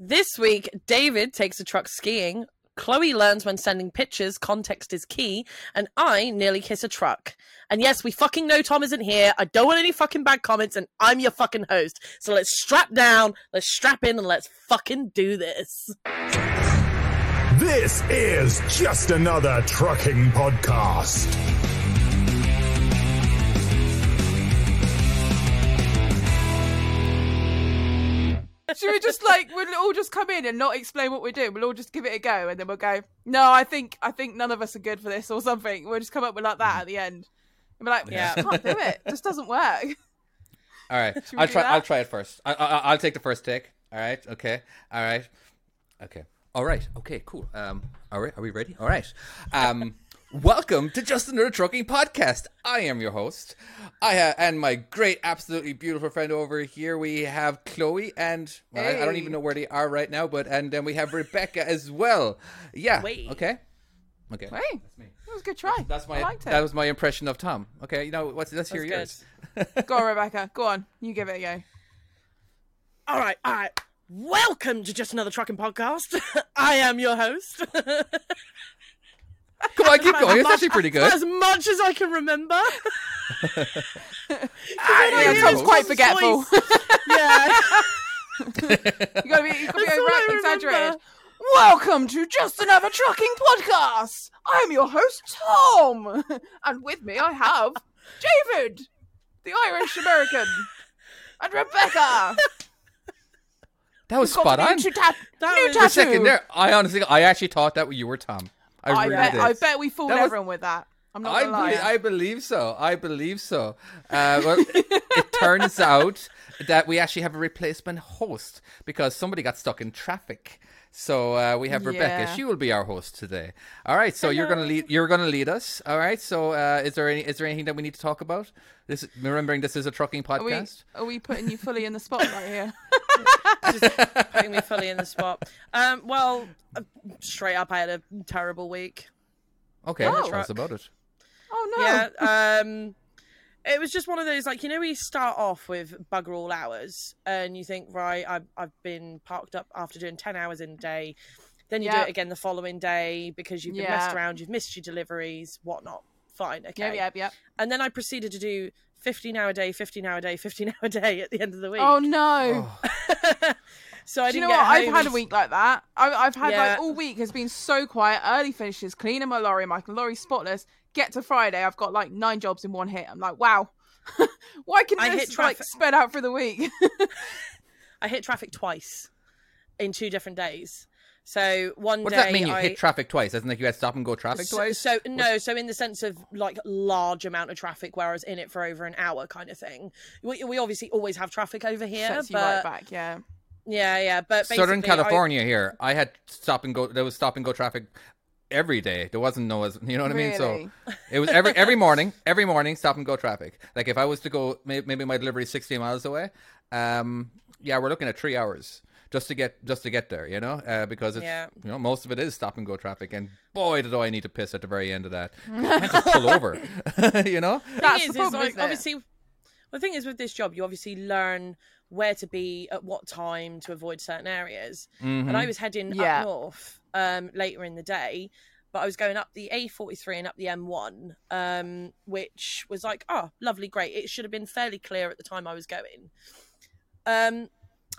This week, David takes a truck skiing. Chloe learns when sending pictures, context is key, and I nearly kiss a truck. And yes, we fucking know Tom isn't here. I don't want any fucking bad comments, and I'm your fucking host. So let's strap down, let's strap in, and let's fucking do this. This is just another trucking podcast. Should we just like we'll all just come in and not explain what we're doing? We'll all just give it a go, and then we'll go. No, I think I think none of us are good for this, or something. We'll just come up with like that at the end. And be like, Yeah. yeah, can't do it. It just doesn't work. All right, I'll try. that? I'll try it first. I, I, I'll take the first take. All right. Okay. All right. Okay. All right. Okay. Cool. Um. All right. Are we ready? All right. Um. welcome to Just Another Trucking Podcast. I am your host. I ha- and my great, absolutely beautiful friend over here. We have Chloe and well, I, I don't even know where they are right now, but and then we have Rebecca as well. Yeah. Wait. Okay. Okay. Hey, That's me. that was a good try. That's my I liked it. that was my impression of Tom. Okay, you know what's let's hear That's yours. Go on, Rebecca. Go on. You give it a go. All right, all right. Welcome to Just Another Trucking Podcast. I am your host. Come on, keep going. It's actually pretty good. As much as I can remember. Ah, yeah, yeah, Tom's quite forgetful. yeah. you gotta be, you gotta be I over exaggerated. Welcome to Just Another Trucking Podcast. I'm your host, Tom, and with me I have David, the Irish American, and Rebecca. That was spot on. ta- That new was- For a second there, I honestly, I actually thought that you were Tom. I, I, bet, did. I bet we fooled That was- everyone with that. I'm not I, gonna lie. believe, I believe so. I believe so. Uh, well, it turns out that we actually have a replacement host because somebody got stuck in traffic. So uh, we have Rebecca. Yeah. She will be our host today. All right. So you're gonna lead. You're gonna lead us. All right. So uh, is there any? Is there anything that we need to talk about? This remembering this is a trucking are, we, podcast. are we putting you fully in the spotlight here? just putting me fully in the spot. Um, well, uh, straight up, I had a terrible week. Okay. Oh. Tell us about it. Oh no. Yeah. Um, it was just one of those, like, you know, we start off with bugger all hours and you think, right, I've, I've been parked up after doing 10 hours in a day. Then you do it again the following day because you've been Yeah. messed around, you've missed your deliveries, whatnot. Fine, okay. Yep, yep. And then I proceeded to do 15 hour day, 15 hour day, 15 hour day at the end of the week. Oh no. so I Do you know what? I've had a week like that. I, I've had Yeah. like all week has been so quiet. Early finishes, cleaning my lorry, my lorry spotless. Get to Friday, I've got like nine jobs in one hit. I'm like, wow. Why can I this hit like spread out for the week? I hit traffic twice in two different days. So one day. What day does that mean? You I, hit traffic twice? doesn't like you had stop and go traffic so, twice? so no, so in the sense of like large amount of traffic where I was in it for over an hour kind of thing. We, we obviously always have traffic over here, Sets you but right back. Yeah. yeah, yeah. But Southern basically, I- California here, I had stop and go. There was stop and go traffic every day. There wasn't no, you know what I mean. So it was every every morning, every morning stop and go traffic. Like if I was to go, maybe my delivery is sixty miles away. Um, yeah, we're looking at three hours just to get just to get there. You know, uh, because it's Yeah. you know most of it is stop and go traffic, and boy, did I need to piss at the very end of that. I just pull over. you know. That's thing the problem, is like, obviously, the thing is with this job, you obviously learn where to be at what time to avoid certain areas. Mm-hmm. And I was heading Yeah. up north um, later in the day, but I was going up the A43 and up the M1, um, which was like, oh, lovely, great. It should have been fairly clear at the time I was going. Um,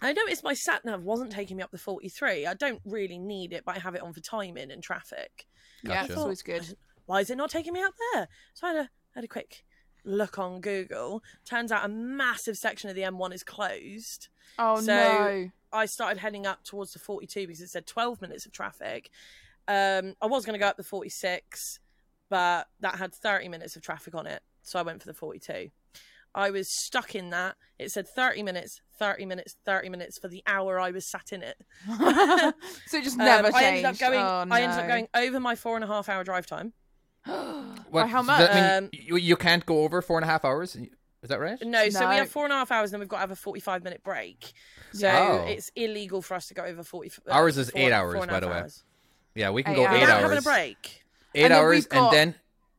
I noticed my sat nav wasn't taking me up the 43. I don't really need it, but I have it on for timing and traffic. Yeah, Gotcha. it's always good. Why is it not taking me up there? So I had a, had a quick look on Google. Turns out a massive section of the M1 is closed. Oh So- no. I started heading up towards the 42 because it said 12 minutes of traffic. Um, I was going to go up the 46, but that had 30 minutes of traffic on it. So I went for the 42. I was stuck in that. It said 30 minutes, 30 minutes, 30 minutes for the hour I was sat in it. so it just Um, never I ended up going. Oh, I ended up going over my four and a half hour drive time. By how does that mean much? Um, you, you can't go over four and a half hours? Is that right? No, so we have four and a half hours, and then we've got to have a forty-five minute break. So Oh. it's illegal for us to go over forty. uh, Ours is eight hours, by the way. hours. Yeah, we can Eight go hours. eight Without hours. having a break. Eight And hours, we've got- and then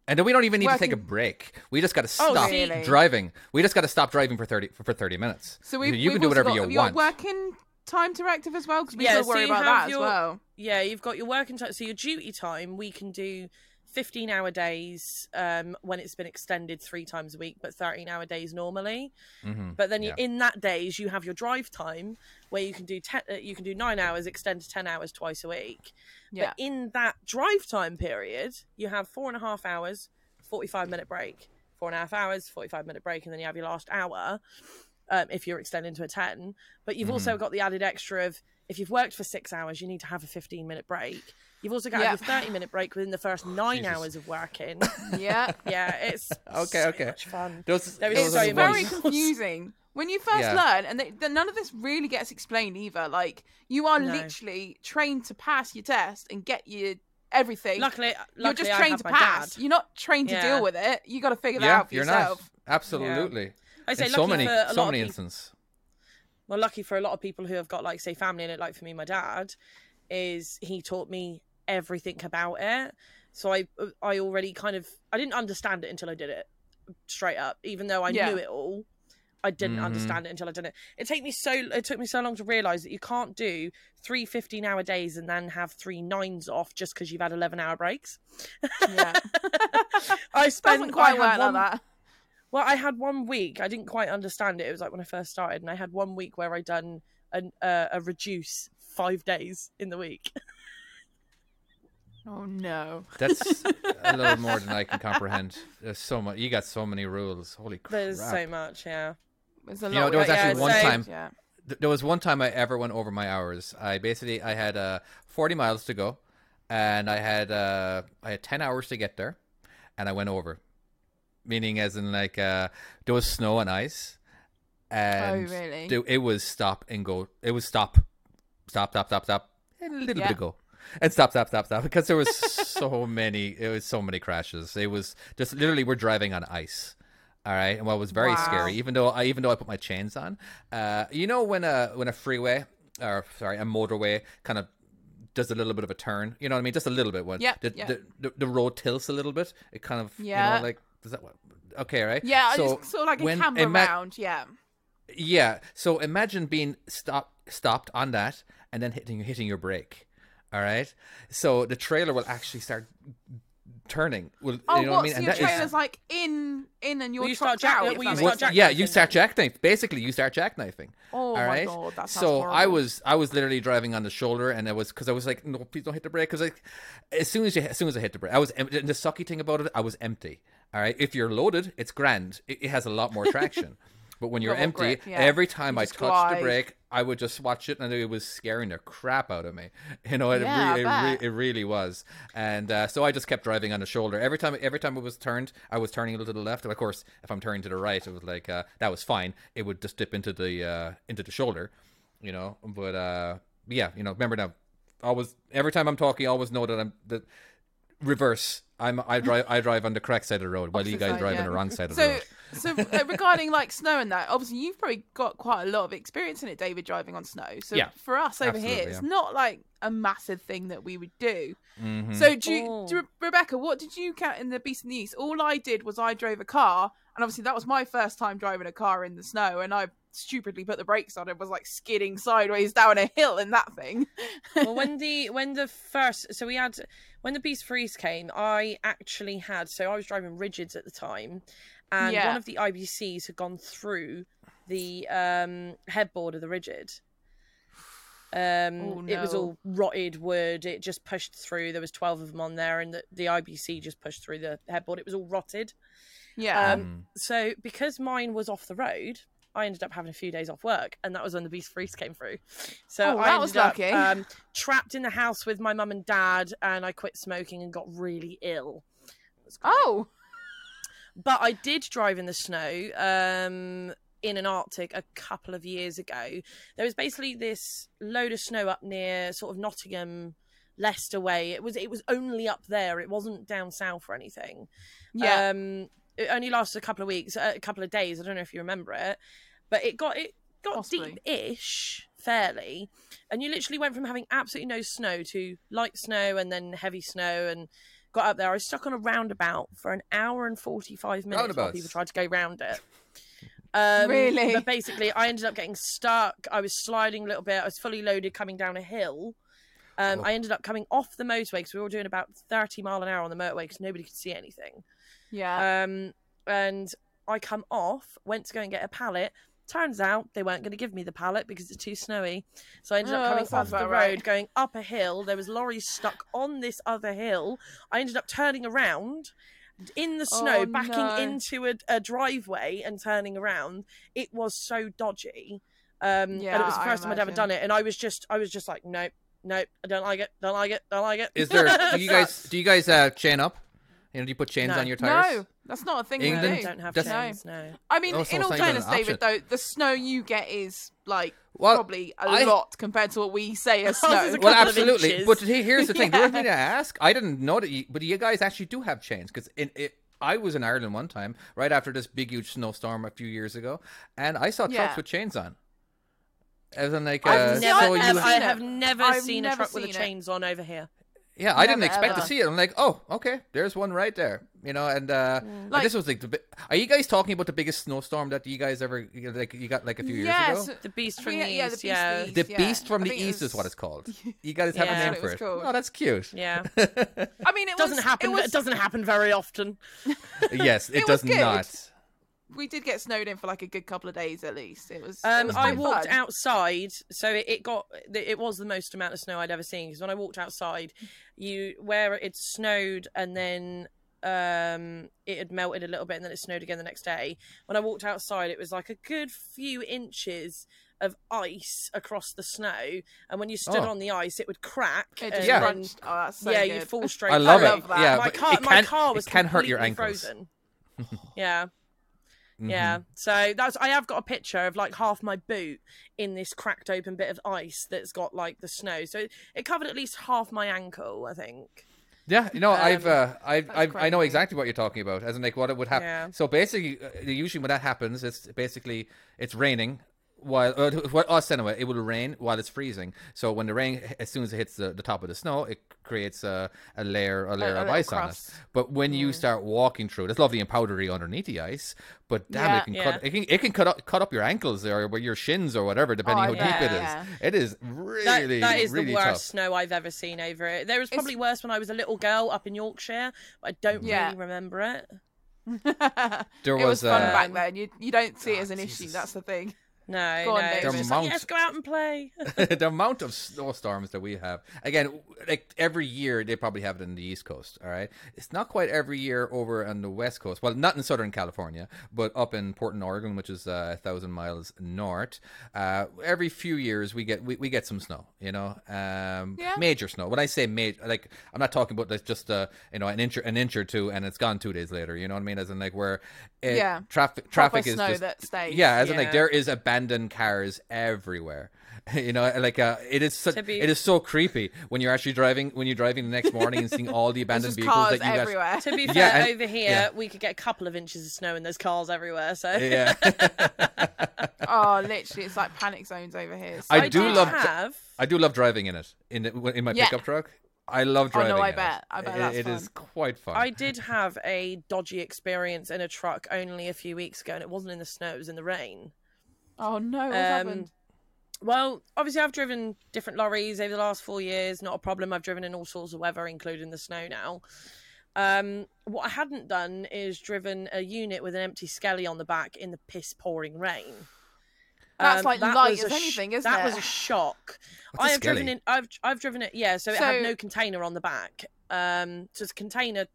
and then we don't even need to take a break. We just got to Oh, stop really? driving. We just got to stop driving for thirty for, for thirty minutes. So we've, you can do whatever got, you have got want. working time directive as well? Because we Yeah, will so worry you about have that your- as well. Yeah, you've got your working time. So your duty time, we can do 15 hour days um, when it's been extended three times a week, but 13 hour days normally. hmm But then you, in that days, you have your drive time where you can do ten, uh, you can do nine hours, extend to 10 hours twice a week. Yeah. But in that drive time period, you have four and a half hours, 45 minute break, four and a half hours, 45 minute break, and then you have your last hour um, if you're extending to a 10. But you've also got the added extra of if you've worked for six hours, you need to have a 15 minute break. You've also got to Yeah. your 30 minute break within the first nine Jesus. hours of working. Yeah. yeah, it's Okay, so okay. much fun. Those, There is those it's so very ones- confusing when you first Yeah. learn, and they, then none of this really gets explained either. Like you are No. literally trained to pass your test and get your everything. Luckily, You're just trained to pass. dad. You're not trained to deal with it. You got to figure that Yeah, out for you're yourself. not. Absolutely. I say lucky so many, for a so lot many instances. well lucky for a lot of people who have got like say family in it like for me my dad is he taught me everything about it so i i already kind of i didn't understand it until i did it straight up even though i Yeah. knew it all i didn't Mhm. understand it until i did it it took me so it took me so long to realize that you can't do three 15 hour days and then have three nines off just because you've had 11 hour breaks Yeah, i spent doesn't quite I work had like that. well, I had one week. I didn't quite understand it. It was like when I first started, and I had one week where I'd done an, uh, a reduce five days in the week. Oh no. That's a little more than I can comprehend. There's so much. You got so many rules. Holy crap! There's so much, yeah. There's a You know, there was actually Yeah, one so- time. Yeah. th- there was one time I ever went over my hours. I basically I had uh, 40 miles to go, and I had uh, I had 10 hours to get there, and I went over. Meaning, as in like uh, there was snow and ice, and Oh, really? it was stop and go. It was stop, stop, stop, stop, stop, and a little Yeah. bit of go. And stop, stop, stop, stop, because there was so many. It was so many crashes. It was just literally we're driving on ice. All right, and what was very Wow. scary, even though I even though I put my chains on, uh, you know when a when a freeway or sorry a motorway kind of does a little bit of a turn, you know what I mean, just a little bit when Yep, the, yep. the, the the road tilts a little bit, it kind of you Yeah. know like does that okay right Yeah, so sort like a camber ima- round. Yeah. yeah. So imagine being stopped stopped on that and then hitting hitting your brake. All right. So the trailer will actually start turning. Will Oh, you know what? what I mean? So And your that is- trailer's like in, in, and your Will you start truck's jack- out. will you start makes jack- yeah, you jackknifing? start jackknife. Basically, you start jackknifing. Oh all my. God, that sounds so I was I was literally driving on the shoulder, and it was because I was like, no, please don't hit the brake. Because like, as soon as you as soon as I hit the brake, I was empty. And the sucky thing about it, I was empty. All right. If you're loaded, it's grand. It, it has a lot more traction. But when you're empty, grip, yeah. every time You I touched glide. the brake, I would just watch it, and it was scaring the crap out of me. You know, it Yeah, re- it, re- it really was. And uh, so I just kept driving on the shoulder. Every time, every time it was turned, I was turning a little to the left. And of course, if I'm turning to the right, it was like uh, that was fine. It would just dip into the uh, into the shoulder, you know. But uh, yeah, you know, remember now, always every time I'm talking, always know that I'm the reverse. I'm I drive I drive on the correct side of the road, while you guys side, drive yeah. on the wrong side of the road. so uh, regarding like snow and that, obviously you've probably got quite a lot of experience in it, David, driving on snow. So Yeah, for us over here, it's yeah. not like a massive thing that we would do. Mhm. So, do you, Oh. do, Rebecca, what did you count in the Beast in the East? All I did was I drove a car, and obviously that was my first time driving a car in the snow, and I stupidly put the brakes on and was like skidding sideways down a hill in that thing. well, when the when the first so we had when the Beast Freeze came, I actually had so I was driving rigids at the time, and Yeah. one of the IBCs had gone through the um, headboard of the rigid. Um, Oh, It was all rotted wood. It just pushed through. There was twelve of them on there, and the, the IBC just pushed through the headboard. It was all rotted. yeah. Um, Mm. So because mine was off the road, I ended up having a few days off work, and that was when the beast freeze came through. So Oh, I was up, um, trapped in the house with my mum and dad, and I quit smoking and got really ill. It was great. oh, But I did drive in the snow um, in an Arctic a couple of years ago. There was basically this load of snow up near sort of Nottingham, Leicester way. It was it was only up there. It wasn't down south or anything. yeah. Um, it only lasted a couple of weeks, a couple of days. I don't know if you remember it, but it got it got Possibly. deep-ish fairly, and you literally went from having absolutely no snow to light snow and then heavy snow and got up there. I was stuck on a roundabout for an hour and forty-five minutes while people tried to go round it. Um, Really? But basically, I ended up getting stuck. I was sliding a little bit. I was fully loaded coming down a hill. Um, Oh. I ended up coming off the motorway because we were doing about 30 mile an hour on the motorway because nobody could see anything. Yeah. Um, and I come off, went to go and get a pallet. Turns out they weren't going to give me the pallet because it's too snowy. So I ended Oh, up coming off the about road, right. going up a hill. There was lorries stuck on this other hill. I ended up turning around in the snow, Oh, backing no. into a, a driveway and turning around. It was so dodgy. Um, and Yeah, it was the I first time I'd ever done it. And I was just, I was just like, nope, nope, I don't like it, don't like it, don't like it. Is there? Do you guys? Do you guys uh, chain up? You know, do you put chains No. on your tires? no, that's not a thing. No, we England I do. don't have That's- chains, no. I mean, in all not fairness, David, though, the snow you get is like Well, probably a I- lot compared to what we say as snow. is a Well, absolutely. But here's the thing: the Yeah. only thing to ask, I didn't know that, you, but you guys actually do have chains because in it. I was in Ireland one time, right after this big, huge snowstorm a few years ago, and I saw trucks Yeah. with chains on. As in, like, I've uh, Never, I've so you, ever, I seen have never I've seen a never truck with the seen it. chains on over here. Yeah, I didn't Never, expect to see it. I'm like, oh, okay, there's one right there, you know. And, uh, and Like- this was like, the, bi- are you guys talking about the biggest snowstorm that you guys ever like you got like a few yes, years ago? The beast from we- the yeah, the east, beast yeah. from The yeah. beast from I the think it east is what it's called. You guys have a name That's for it. it called. Oh, that's cute. Yeah, I mean, it doesn't was, happen. It, was, It doesn't happen very often. yes, it, It was does good. not. We did get snowed in for like a good couple of days at least. It was. it Um, was I walked fun. outside, so it, it got it was the most amount of snow I'd ever seen. Because when I walked outside, you where it snowed and then um it had melted a little bit and then it snowed again the next day. When I walked outside, it was like a good few inches of ice across the snow, and when you stood Oh. on the ice, it would crack. It and just Yeah. then- crunched. Oh, that's so yeah, good. you fall straight. I love through. it. love that. Yeah, my car, it my can, car was it can hurt your completely ankles. Frozen. yeah. Mhm. Yeah, so that's I have got a picture of like half my boot in this cracked open bit of ice that's got like the snow. So it, it covered at least half my ankle, I think. Yeah, you know, I've, Um, uh, I've, I've, I know exactly what you're talking about. As in, like, what it would happen. Yeah. So basically, uh, usually when that happens, it's basically it's raining. While uh, what us anyway, it will rain while it's freezing. So when the rain, as soon as it hits the, the top of the snow, it creates a, a layer a layer a of little ice on it. But when you start walking through, it, it's lovely and powdery underneath the ice. But damn, Yeah. it can Yeah. cut it can it can cut up cut up your ankles or your shins or whatever, depending Oh, how deep it is. yeah. It is That, really that is really the worst tough. snow I've ever seen over it. There was It's- probably worse when I was a little girl up in Yorkshire, but I don't Yeah. really remember it. There it was, was, fun uh, back then. You you don't see it as an issue. That's the thing. No, Go on, no. David. It was just like, yes, go out and play. the amount of snowstorms that we have again like every year they probably have it in the east coast all right it's not quite every year over on the west coast well not in southern california but up in portland oregon which is uh, a thousand miles north uh, every few years we get we, we get some snow you know um, Yeah. major snow when i say major like i'm not talking about like just uh, you know an inch or, an inch or two and it's gone two days later you know what i mean as in like where it, Yeah. traffic Proper traffic is snow just that stays. yeah as in like Yeah. there is abandoned cars everywhere you know like uh, it is such, be- it is so creepy when you're actually driving when you're driving the next morning and seeing all the abandoned just vehicles cars that you guys everywhere. to be fair, Yeah, and- over here yeah. we could get a couple of inches of snow and there's cars everywhere. So yeah oh, literally, it's like panic zones over here. It's I so do love- have. I do love driving in it in in my Yeah. pickup truck I love Oh, no, driving I in it. bet. I bet It- that's it is fun. quite fun I did have a dodgy experience in a truck only a few weeks ago, and it wasn't in the snow; it was in the rain. Oh no, what Um, happened? Well, obviously, I've driven different lorries over the last four years. Not a problem. I've driven in all sorts of weather, including the snow now. Um, what I hadn't done is driven a unit with an empty skelly on the back in the piss pouring rain. That's Um, like that light was as a sh- anything, isn't that it? was a shock. What's a I have driven skelly? in. I've I've driven it. Yeah, so, it had no container on the back. Um, so it's a container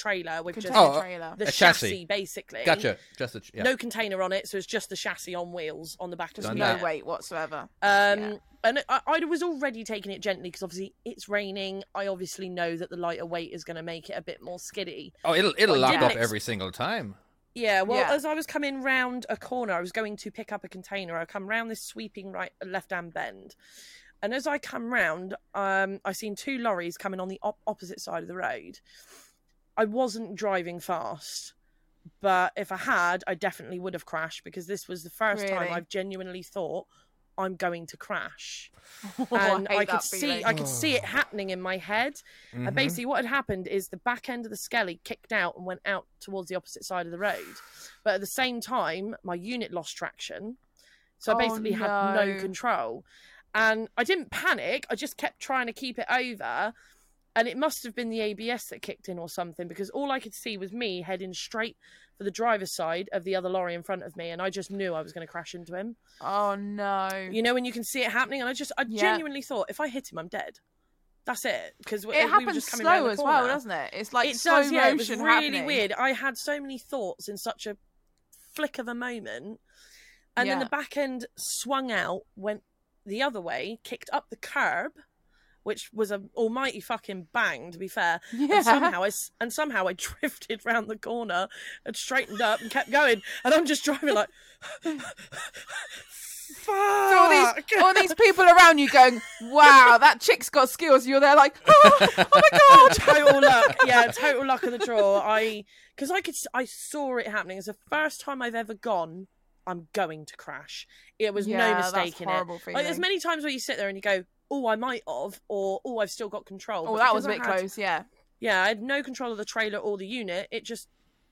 trailer with Container just trailer. the a chassis, chassis. basically. gotcha just a, yeah. No container on it, so it's just the chassis on wheels on the back of Done the no that. weight whatsoever. um, Yeah. and I, I was already taking it gently because obviously it's raining. I obviously know that the lighter weight is going to make it a bit more skiddy. oh it'll it'll Well, lock up ex- every single time Yeah, well, Yeah. as I was coming round a corner, I was going to pick up a container. I come round this sweeping right left-hand bend, and as I come round, um, I seen two lorries coming on the op- opposite side of the road. I wasn't driving fast, but if I had, I definitely would have crashed because this was the first time I've genuinely thought, I'm going to crash. Oh, and hate I, could that see. I could see it happening in my head. Mhm. And basically, what had happened is the back end of the skelly kicked out and went out towards the opposite side of the road. But at the same time, my unit lost traction, so I Oh, basically had no no. control. And I didn't panic. I just kept trying to keep it over. And it must have been the ABS that kicked in or something because all I could see was me heading straight for the driver's side of the other lorry in front of me, and I just knew I was going to crash into him. Oh no. You know when you can see it happening, and I just I Yeah. genuinely thought if I hit him, I'm dead. That's it because it happens slow as well, doesn't it? It's like it slow does, yeah. It was really happening. weird. I had so many thoughts in such a flick of a moment, and then the back end swung out, went the other way, kicked up the curb, which was a almighty fucking bang. To be fair, Yeah. and somehow I and somehow I drifted round the corner and straightened up and kept going, and I'm just driving like. So all these Fuck. all these people around you going, "Wow, that chick's got skills." You're there like, "Oh, oh my god!" total luck. Yeah, total luck of the draw. I because I could I saw it happening. It's the first time I've ever gone. I'm going to crash. It was Yeah, no mistake in it. horrible Like there's many times where you sit there and you go, "Oh, I might have," or "Oh, I've still got control." Oh, But that was a bit had- close. Yeah, Yeah, I had no control of the trailer or the unit. It just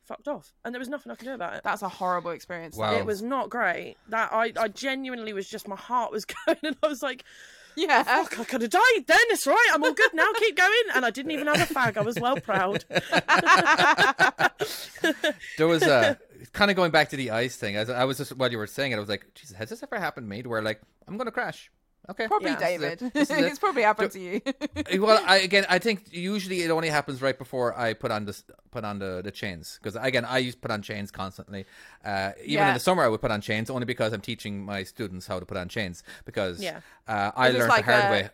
fucked off, and there was nothing I could do about it. that's a horrible experience. Wow. It was not great. That I, I genuinely was just my heart was going, and I was like, Yeah. Oh, "Fuck, I could have died then. It's right. I'm all good now. Keep going." And I didn't even have a fag. I was well proud. there was a kind of going back to the ice thing. As I was just while you were saying it, I was like, Jesus, has this ever happened to me? To where like I'm gonna crash. Okay, Probably Yeah. David. This is it. it's probably happened to you. well, I, again, I think usually it only happens right before I put on the put on the, the chains because again, I used to put on chains constantly. Uh, even Yeah. in the summer, I would put on chains only because I'm teaching my students how to put on chains because Yeah. uh, I learned like the hard a- way.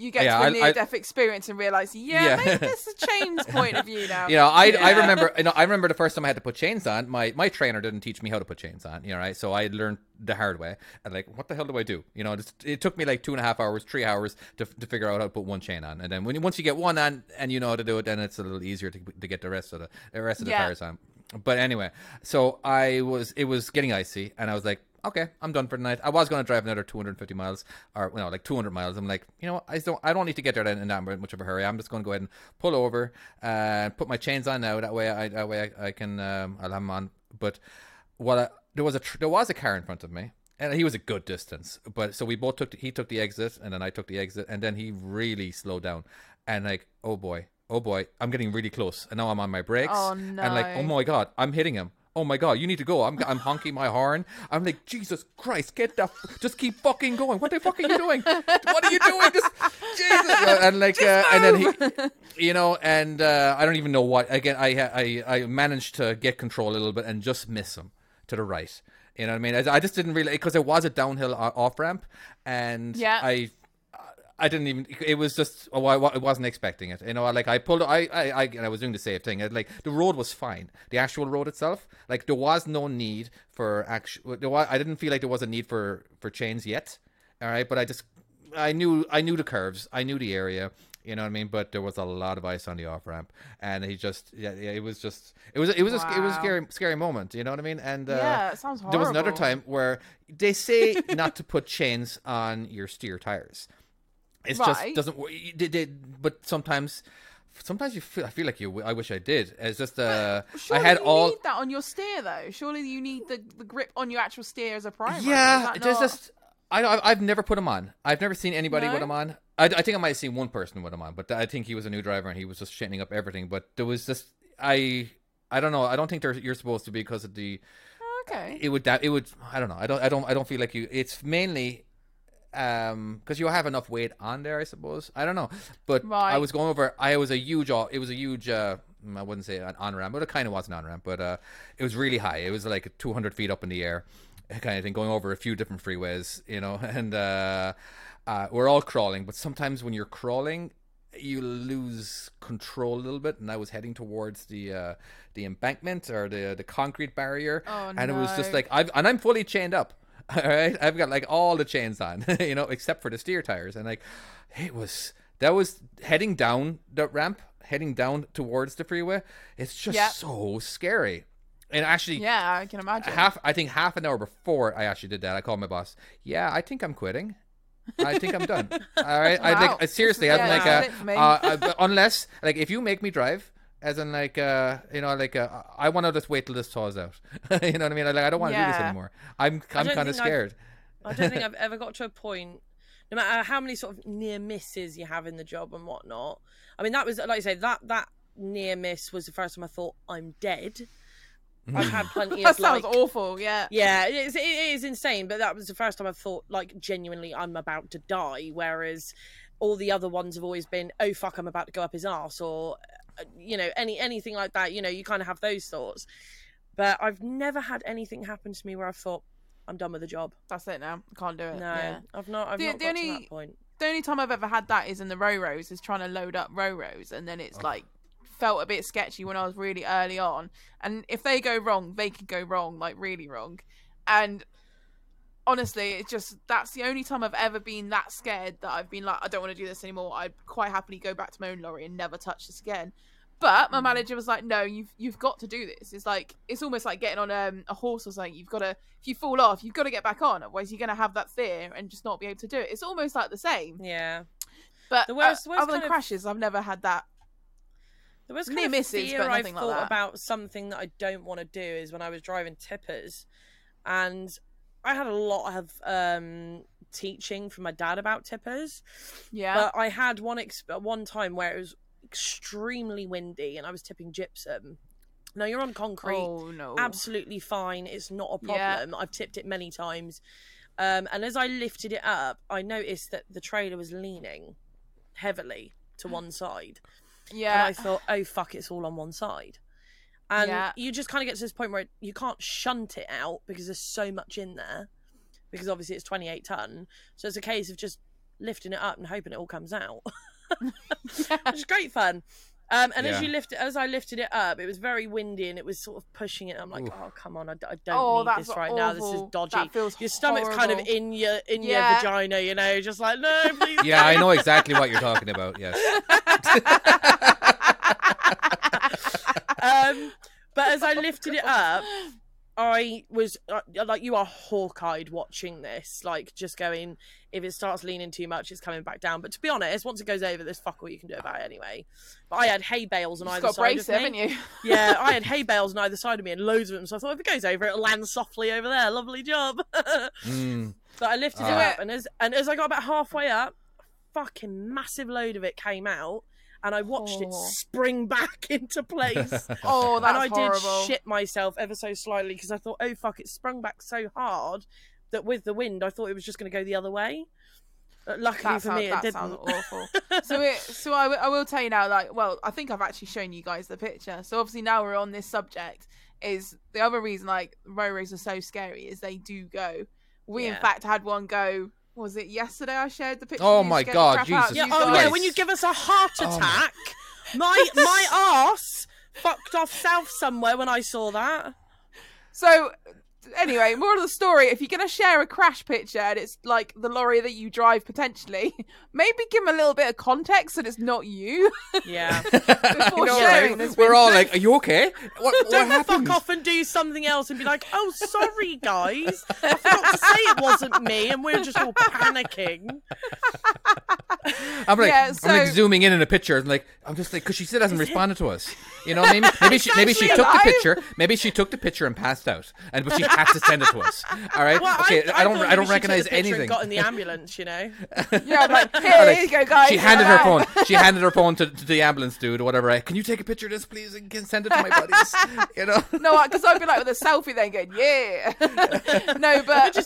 You get Yeah, to the near death experience and realize, yeah, Yeah. maybe this is Chain's point of view now. You know, I, I remember you know I remember the first time I had to put chains on. My my trainer didn't teach me how to put chains on. You know, right? So I learned the hard way. And like, what the hell do I do? You know, it, it took me like two and a half hours, three hours to, to figure out how to put one chain on. And then when you, once you get one on and you know how to do it, then it's a little easier to, to get the rest of the, the rest of the Yeah. tires on. But anyway, so I was it was getting icy, and I was like, okay, I'm done for tonight. I was going to drive another 250 miles, or you know, like 200 miles. I'm like, you know, what? I don't, I don't need to get there in that much of a hurry. I'm just going to go ahead and pull over and put my chains on now. That way, I that way I, I can um, I'll have them on. But what I, there was a tr- there was a car in front of me. And he was a good distance, but so we both took. he took the exit, and then I took the exit, and then he really slowed down, and like, oh boy, oh boy, I'm getting really close, and now I'm on my brakes, Oh, and like, oh my god, I'm hitting him. Oh my god, you need to go. I'm I'm honking my horn. I'm like, Jesus Christ, get the, f- just keep fucking going. What the fuck are you doing? What are you doing? Just Jesus. And like, uh, and then he, you know, and uh, I don't even know what. Again, I I I managed to get control a little bit and just miss him to the right. You know what I mean? I, I just didn't really because it was a downhill off ramp, and Yeah. I I didn't even. It was just. Oh, I, I wasn't expecting it. You know, like I pulled. I, I, I, and I was doing the same thing. Like the road was fine. The actual road itself, like there was no need for actual. There was, I didn't feel like there was a need for for chains yet. All right, but I just. I knew. I knew the curves. I knew the area. You know what I mean? But there was a lot of ice on the off ramp, and he just. Yeah, yeah. It was just. It was. It was. A, it was a scary, scary moment. You know what I mean? And uh, Yeah, it sounds there was another time where they say not to put chains on your steer tires. It's just doesn't. They, they, but sometimes, sometimes you feel. I feel like you. I wish I did. It's just. Uh, I Surely had you all. need that on your steer though. Surely you need the, the grip on your actual steer as a primer. Yeah, there's not- just. I, I've never put them on. I've never seen anybody No? with them on. I, I think I might have seen one person with them on, but I think he was a new driver and he was just shitting up everything. But there was just I. I don't know. I don't think you're supposed to be because of the. okay. it would that it would I don't know I don't I don't I don't feel like you it's mainly um because you have enough weight on there I suppose. I don't know. But I was going over I was a huge it was a huge uh I wouldn't say an on ramp but it kind of was an on ramp but uh it was really high. It was like 200 feet up in the air kind of thing going over a few different freeways you know and uh, uh we're all crawling but sometimes when you're crawling you lose control a little bit and I was heading towards the uh the embankment or the the concrete barrier Oh, and it was just like I've and I'm fully chained up all right I've got like all the chains on you know except for the steer tires and like it was that was heading down the ramp heading down towards the freeway it's just Yeah. so scary and actually, Yeah, I can imagine. half I think half an hour before I actually did that, I called my boss. Yeah, I think I'm quitting. I think I'm done. All right, I Wow. like uh, seriously. Yeah, I'm like, uh, it for me. uh, uh, unless like if you make me drive, as in like uh, you know, like uh, I want to just wait till this thaws out. you know what I mean? Like I don't want to do this anymore. I'm I'm kind of think I've- scared. I don't think I've ever got to a point, no matter how many sort of near misses you have in the job and whatnot. I mean, that was like I say that that near miss was the first time I thought I'm dead. I've had plenty of. that sounds like, awful. Yeah. yeah, it is, it is insane. But that was the first time I thought like genuinely I'm about to die. Whereas all the other ones have always been, oh fuck, I'm about to go up his ass, or Uh, you know any anything like that. You know, you kind of have those thoughts. But I've never had anything happen to me where I've thought I'm done with the job. That's it now. Can't do it. No, Yeah. I've not. I've The- not the got to only- that point. The only time I've ever had that is in the roros, is trying to load up roros, and then it's oh. like felt a bit sketchy when I was really early on. And if they go wrong, they could go wrong, like really wrong. And honestly, it's just that's the only time I've ever been that scared that I've been like, I don't want to do this anymore. I'd quite happily go back to my own lorry and never touch this again. But my manager was like, "No, you've you've got to do this. It's like it's almost like getting on um, a horse or something. You've got to if you fall off, you've got to get back on. Otherwise, you're going to have that fear and just not be able to do it. It's almost like the same. Yeah, But The worst- uh, worst other than kind of- crashes, I've never had that. there was Near kind of misses, fear but I've nothing like thought that. about something that I don't want to do is when I was driving tippers, and I had a lot of um teaching from my dad about tippers. Yeah. But I had one ex- one time where it was extremely windy and I was tipping gypsum. Now you're on concrete, oh no. absolutely fine. It's not a Yeah. problem. I've tipped it many times. Um, and as I lifted it up, I noticed that the trailer was leaning heavily to one side. Yeah. And Yeah. I thought, oh, fuck, it's all on one side. And Yeah. you just kind of get to this point where you can't shunt it out because there's so much in there. Because obviously it's 28 ton. So it's a case of just lifting it up and hoping it all comes out. which is great fun. Um, and as you lift it, as I lifted it up, it was very windy and it was sort of pushing it. I'm like, Oof. oh come on, I don't Oh, need this right now. This is dodgy. That feels your stomach's kind of in your in Yeah. your vagina, you know, just like no, please. Yeah, I know exactly what you're talking about. Yes. um, but as I lifted it up, I was uh, like, you are hawk-eyed watching this, like just going. If it starts leaning too much, it's coming back down. But to be honest, once it goes over, there's fuck all you can do about it anyway. But I had hay bales on You've either got side brace, of me. haven't you? yeah, I had hay bales on either side of me and loads of them. So I thought if it goes over, it'll land softly over there. Lovely job. Mm. So I lifted it Ah. up, and as and as I got about halfway up, fucking massive load of it came out, and I watched it Oh. spring back into place. Oh, that's and I horrible. did shit myself ever so slightly because I thought, oh fuck, it sprung back so hard that with the wind, I thought it was just going to go the other way. Uh, luckily That, for sound, me, it that didn't. That sounds awful. so, it, so I, I will tell you now. Like, well, I think I've actually shown you guys the picture. So obviously now we're on this subject. Is the other reason like Roros are so scary is they do go. We in fact had one go. Was it yesterday? I shared the picture. Oh my God, the crap out of Jesus yeah, oh yeah, when you give us a heart Oh my- attack, my my ass fucked off south somewhere when I saw that. So anyway, more of the story. If you're gonna share a crash picture and it's like the lorry that you drive potentially, maybe give them a little bit of context that it's not you. Yeah. Before You sharing like, this we're all like, "Are you okay? What, what Don't happened?" fuck off and do something else and be like, "Oh, sorry, guys, I forgot to say it wasn't me," and we're just all panicking. I'm like, Yeah, I'm like zooming in in a picture. and like, I'm just like, because she still hasn't responded to us. You know, maybe maybe she maybe she actually took the picture. Maybe she took the picture and passed out, and but she had to send it to us. All right, Well, okay. I, don't I don't recognize the picture and anything. Got in the ambulance, you know. Yeah, I'm like, here, like, here you go, guys. She handed her phone. She handed her phone to, to the ambulance dude or whatever. Can you take a picture of this, please, and can send it to my buddies? You know. No, because I'd be like with a selfie then going, yeah. no, but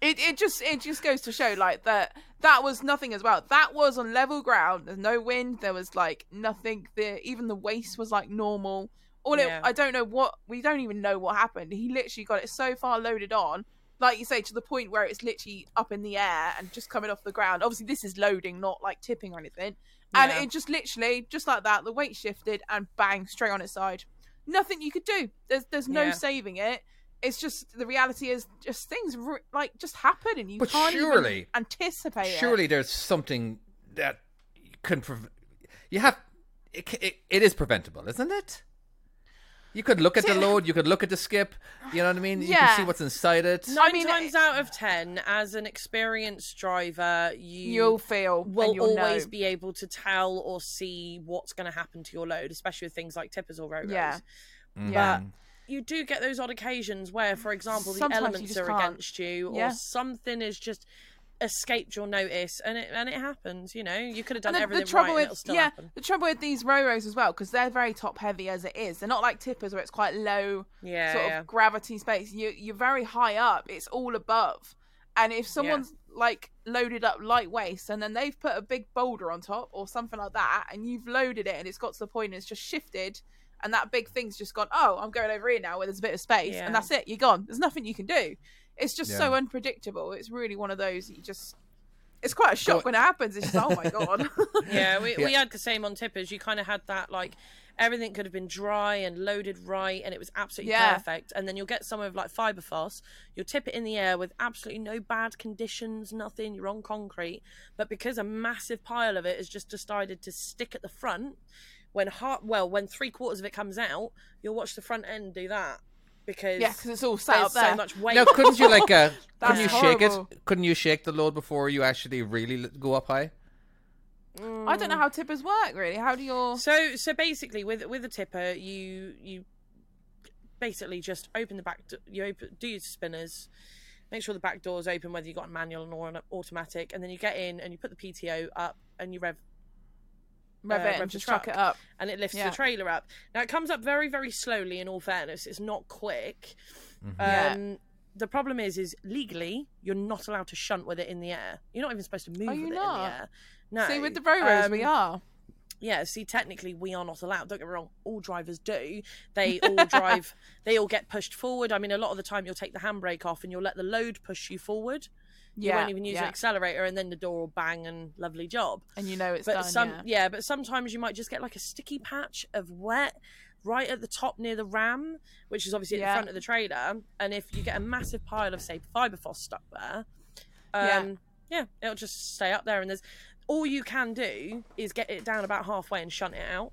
it it just it just goes to show like that that was nothing as well. That was on level ground. There's no wind. There was like nothing. The even the waste was like normal. All Yeah. it, I don't know what we don't even know what happened. He literally got it so far loaded on, like you say, to the point where it's literally up in the air and just coming off the ground. Obviously, this is loading, not like tipping or anything. And Yeah. it just literally, just like that, the weight shifted and bang, straight on its side. Nothing you could do. There's there's no Yeah. saving it. It's just the reality is just things r- like just happen and you But can't surely- even anticipate it. Surely there's something that can. Pre- you have. It, it, it is preventable, isn't it? You could look at the load. You could look at the skip. You know what I mean? You can see what's inside it. Nine mean, times out of ten, as an experienced driver, you You'll feel will and you'll always know. be able to tell or see what's going to happen to your load, especially with things like tippers or roros. Yeah. Mm. Yeah. You do get those odd occasions where, for example, the Sometimes you elements just are can't. against you, Yeah. or something is just escaped your notice, and it and it happens. You know, you could have done the, everything the trouble right, with yeah, happen. the trouble with these roros as well because they're very top heavy as it is. They're not like tippers where it's quite low Yeah, sort yeah. of gravity space. You you're very high up. It's all above. And if someone's like loaded up light waste and then they've put a big boulder on top or something like that, and you've loaded it and it's got to the point and it's just shifted, and that big thing's just gone. Oh, I'm going over here now where there's a bit of space, Yeah. and that's it. You're gone. There's nothing you can do. It's just so unpredictable. It's really one of those that you just. It's quite a shock when it happens. It's just oh my god. yeah, we, Yeah. we had the same on tippers. You kind of had that like everything could have been dry and loaded right, and it was absolutely Yeah. perfect. And then you'll get some of like Fibrophos. You'll tip it in the air with absolutely no bad conditions, nothing. You're on concrete, but because a massive pile of it has just decided to stick at the front, when heart well when three quarters of it comes out, you'll watch the front end do that because yeah, because it's all sat there's up there. so much weight. Now, couldn't you like uh, couldn't you That's shake horrible. it? Couldn't you shake the load before you actually really go up high? I don't know how tippers work really. How do your So so basically, with with a tipper, you you basically just open the back. Do- you open do your spinners. Make sure the back door is open, whether you got a manual or an automatic, and then you get in and you put the PTO up and you rev, rev uh, it rev and the just chuck truck. it up? and it lifts Yeah. the trailer up. Now it comes up very very slowly. In all fairness, it's not quick. Um, Yeah. The problem is, is legally you're not allowed to shunt with it in the air. You're not even supposed to move Are you with it not? in the air. No. See, with the Roros, we Um, are. yeah, see, technically, we are not allowed. Don't get me wrong; all drivers do. They all drive. they all get pushed forward. I mean, a lot of the time, you'll take the handbrake off and you'll let the load push you forward. You Yeah, won't even use an accelerator, and then the door will bang and lovely job. And you know it's But done. some, yeah. but sometimes you might just get like a sticky patch of wet right at the top near the ram, which is obviously at Yeah. the front of the trailer. And if you get a massive pile of say Fibrophos stuck there, Yeah. um, yeah, it'll just stay up there. And there's all you can do is get it down about halfway and shunt it out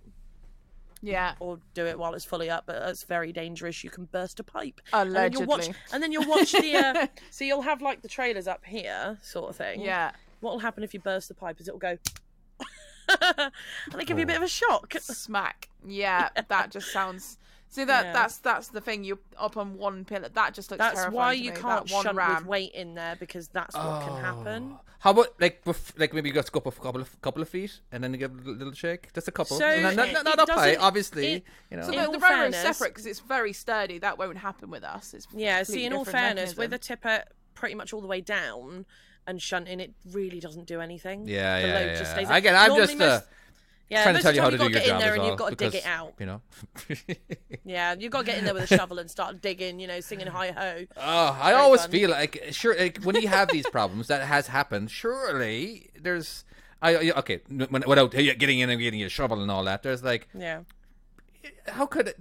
yeah. or do it while it's fully up, but it's very dangerous. You can burst a pipe. And then you'll watch, Allegedly. and then you'll watch the. Uh, so you'll have like the trailers up here, sort of thing. Yeah. What will happen if you burst the pipe is it'll go, and it give you a bit of a shock. Smack. Yeah, that just sounds. See that Yeah. that's that's the thing. You're up on one pillar. That just looks That's terrifying why to you me, can't that one shunt ram. with weight in there because that's what can happen. How about like bef- like maybe you just go up a couple of couple of feet and then you give a little, little shake, just a couple, So, not, not, it- not it up high, obviously. it- you know, So the, all the Roros fairness- separate because it's very sturdy. That won't happen with us. It's Yeah. See, in all different fairness, with a mechanism. tipper pretty much all the way down and shunting, it really doesn't do anything. yeah, The yeah, load yeah. just stays I get. I'm Normally just uh, most- yeah, trying to tell you how to do your got job in there as and well, you've got to dig it out. You know. Yeah, you've got to get in there with a shovel and start digging. You know, singing hi ho. Oh, I always fun. feel like sure like, when you have these problems that has happened. Surely there's I I- okay when, without getting in and getting a shovel and all that. There's like Yeah. how could it,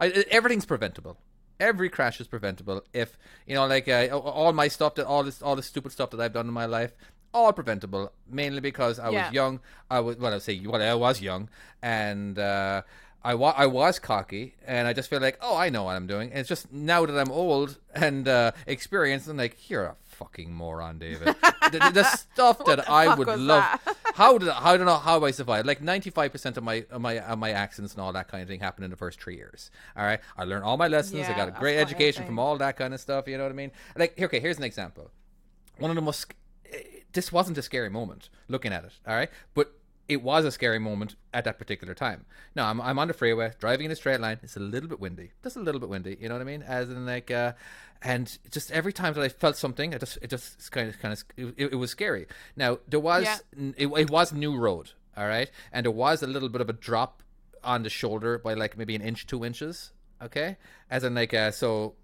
I, everything's preventable. Every crash is preventable if you know, like uh, all my stuff that all this all the stupid stuff that I've done in my life, all preventable. Mainly because I Yeah. was young. I was well, I say well, I was young, and uh, I was I was cocky, and I just feel like oh, I know what I'm doing. And it's just now that I'm old and uh, experienced, I'm like you're a fucking moron, David. the, the- the stuff that I would love. how did I, I don't know how I survived. Like ninety five percent of my of my of my accidents and all that kind of thing happened in the first three years. All right, I learned all my lessons. I got a great education from all that kind of stuff. You know what I mean? Like okay, here's an example. One of the most. This wasn't a scary moment looking at it. All right, but. It was a scary moment at that particular time. Now I'm, I'm on the freeway driving in a straight line. It's a little bit windy, just a little bit windy. You know what I mean? As in like, uh, and just every time that I felt something, it just it just kind of kind of it, it was scary. Now there was Yeah. it, it was new road, all right, and there was a little bit of a drop on the shoulder by like maybe an inch, two inches, okay, as in like uh, so,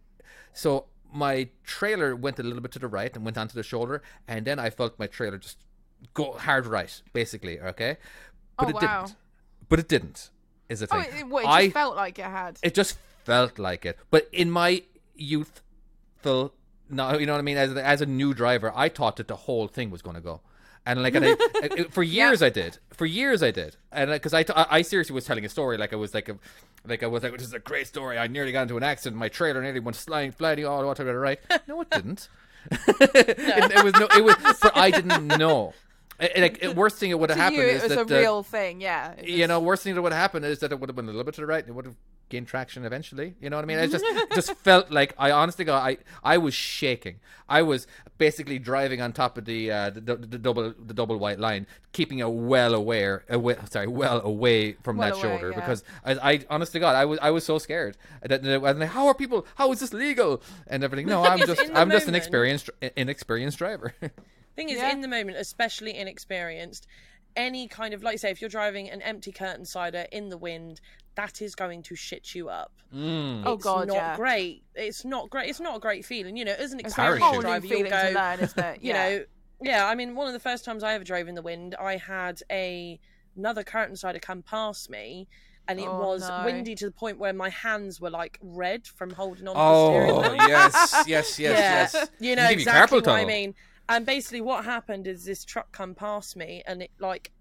so my trailer went a little bit to the right and went onto the shoulder, and then I felt my trailer just go hard right, basically, okay, but Oh, it wow. didn't, but it didn't. Is the Oh, it, what, it I just felt like it had. it just felt like it. But in my youthful, no, you know what I mean. As as a new driver, I thought that the whole thing was going to go, And like, and I, for years I did. For years I did, and because I I seriously was telling a story like I was like a, like I was like this is a great story. I nearly got into an accident. My trailer nearly went flying, flying all the way to the right. No, it didn't. it, it was no, it was, but I didn't know. Like, worst thing that would have happened you, is it was that a the- real thing. Yeah. You know, worst thing that would have happened is that it would have been a little bit to the right and it would have gained traction eventually. You know what I mean? It just just felt like I honestly got I I was shaking. I was basically driving on top of the uh, the, the, the double the double white line, keeping it well aware away sorry well away from Well that away, shoulder yeah. because I, I honestly God I was I was so scared that, that I was like how are people how is this legal and everything. No, I'm just I'm just an experienced inexperienced driver. Thing is, Yeah. in the moment, especially inexperienced, any kind of like say if you're driving an empty curtain sider in the wind, that is going to shit you up. mm. Oh it's god, not yeah. It's It's not great. It's not a great feeling. You know, as an It's a experienced whole new driver, you'll feeling go. to learn, isn't it? you Yeah. know, yeah. I mean, one of the first times I ever drove in the wind, I had a another curtain sider come past me. And it Oh, was no. windy to the point where my hands were like red from holding on to the steering Oh wheel. yes yes yes yeah, yes. you know you exactly carpal what I mean. And basically, what happened is this truck come past me, and it like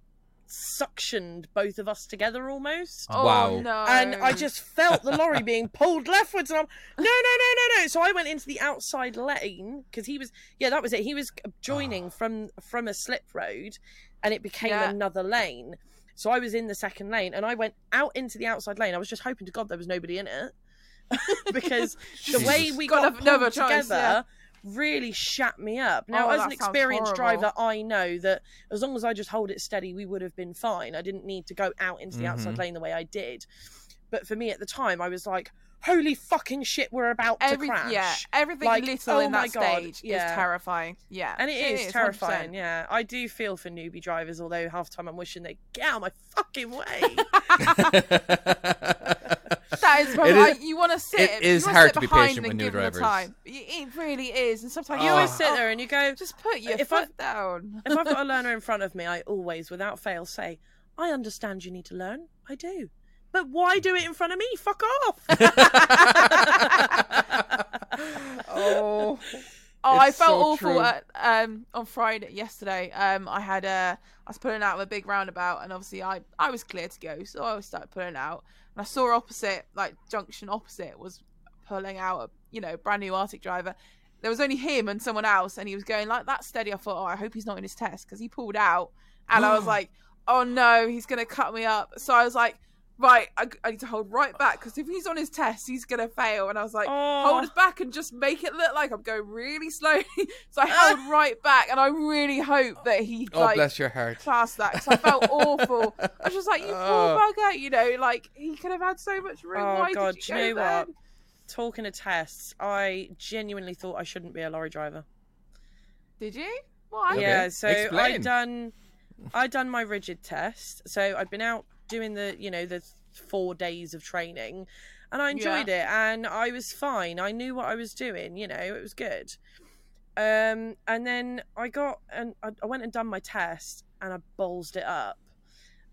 suctioned both of us together almost. Oh, Wow. no. And I just felt the lorry being pulled leftwards, and I'm no, no, no, no, no. So I went into the outside lane because he was, yeah, that was it. He was joining ah. from from a slip road, and it became Yeah. another lane. So I was in the second lane, and I went out into the outside lane. I was just hoping to God there was nobody in it, because the way we Got got, no- no pulled choice, together yeah. Really shat me up. Now, Oh, as an experienced horrible. driver, I know that as long as I just hold it steady, we would have been fine. I didn't need to go out into the outside Mm-hmm. lane the way I did. But for me at the time, I was like, "Holy fucking shit, we're about Every, to crash!" yeah, everything Like, little oh in that God, stage yeah. is terrifying. Yeah, and it is 100%. terrifying. Yeah, I do feel for newbie drivers, although half the time I'm wishing they'd get out of my fucking way. That is, probably, It is- like, you want to sit. it you wanna hard sit to be behind patient and with new give them drivers. Time. It it really is, and sometimes you you always oh, sit there and you go, Just put your If I- foot down. if I've got a learner in front of me, I always, without fail, say, I understand you need to learn. I do. But why do it in front of me? Fuck off. oh. Oh, I felt so awful true. at, um, on Friday yesterday. Um, I had a, I was pulling out of a big roundabout, and obviously I, I was clear to go, so I was started pulling out, and I saw opposite, like junction opposite, was pulling out a, you know, brand new artic driver. There was only him and someone else, and he was going like that steady. I thought, oh, I hope he's not in his test because he pulled out, and I was like, oh no, he's gonna cut me up. So I was like, right, I, I need to hold right back because if he's on his test, he's gonna fail. And I was like, Oh. hold us back and just make it look like I'm going really slowly. so I ah. held right back, and I really hope that he oh like bless your heart. passed that because I felt awful. I was just like, you Oh. poor bugger, you know, like he could have had so much room. Oh, Why God, did do you you go know what? Talking of tests, I genuinely thought I shouldn't be a lorry driver. Did you? Why? Okay. Yeah, so Explain. I'd done I'd done my rigid test. So I'd been out doing the, you know, the four days of training and I enjoyed it and I was fine. I knew what I was doing, you know, it was good. Um and then I got and I I went and done my test and I ballsed it up.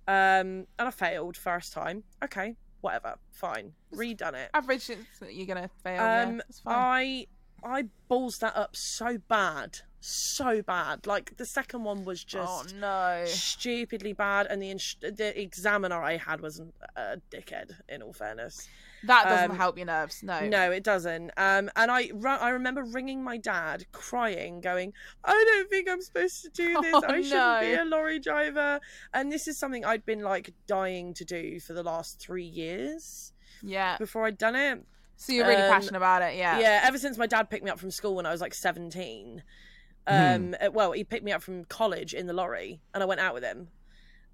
Um and I failed first time. Okay, whatever, fine. Redone it. Average, you're gonna fail. yeah, Um, fine. I I balls that up so bad, so bad. Like the second one was just oh just no. stupidly bad, and the ins- the examiner I had was a dickhead. In all fairness, That doesn't um, help your nerves. No. no, it doesn't. Um, and I I remember ringing my dad, crying, going, "I don't think I'm supposed to do this. Oh, I shouldn't be a lorry driver." And this is something I'd been like dying to do for the last three years Yeah. before I'd done it. So you're really Um, passionate about it. Yeah. Yeah, ever since my dad picked me up from school when I was like 17. Hmm. Um, uh, well, he picked me up from college in the lorry and I went out with him.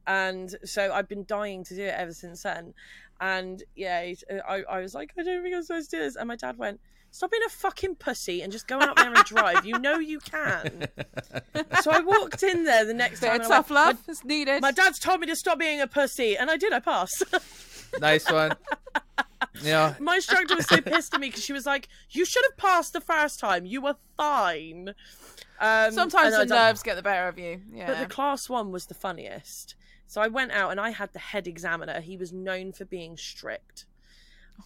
And so I've been dying to do it ever since then. And yeah, uh, I, I was like, I don't think I'm supposed to do this. And my dad went, Stop being a fucking pussy and just go out there and drive. You know you can. So I walked in there the next Bit time. of and I tough went, love is needed. My, my dad's told me to stop being a pussy, and I did. I passed. nice one. Yeah. My instructor was so pissed at me because she was like, "You should have passed the first time. You were fine." Um, Sometimes the nerves get the better of you. Yeah. But the class one was the funniest. So I went out and I had the head examiner. He was known for being strict.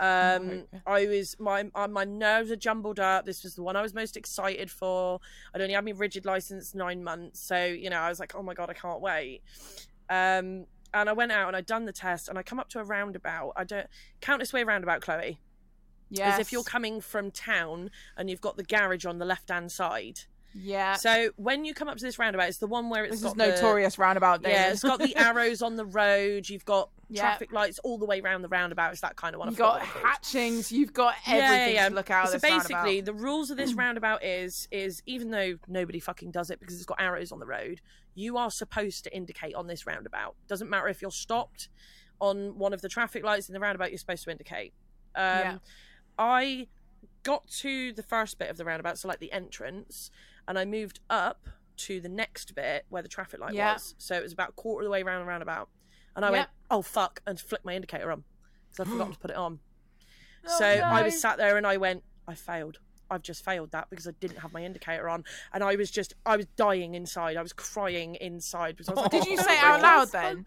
Um, Right. I was my uh, my nerves are jumbled up. This was the one I was most excited for. I'd only had my rigid license nine months, so you know I was like, oh my god, I can't wait. Um, and I went out and I'd done the test, and I come up to a roundabout. I don't count this way roundabout, Chloe. Yes. As if you're coming from town and you've got the garage on the left hand side. Yeah. So when you come up to this roundabout, it's the one where it's This got is the- notorious roundabout day. yeah, it's got the arrows on the road. You've got Yeah. traffic lights all the way around the roundabout. It's that kind of one. You've got hatchings. You've got everything to look out. So basically, roundabout. the rules of this roundabout is is even though nobody fucking does it because it's got arrows on the road, you are supposed to indicate on this roundabout. Doesn't matter if you're stopped on one of the traffic lights in the roundabout, you're supposed to indicate. Um, Yeah. I got to the first bit of the roundabout, so like the entrance, and I moved up to the next bit where the traffic light Yeah. was. So it was about a quarter of the way around the roundabout, and I Yeah. went, "Oh fuck!" and flicked my indicator on because I forgot to put it on. Oh, so I was sat there and I went, I failed. I've just failed that because I didn't have my indicator on, and I was just, I was dying inside. I was crying inside because I was like, Did you "Oh say out loud then?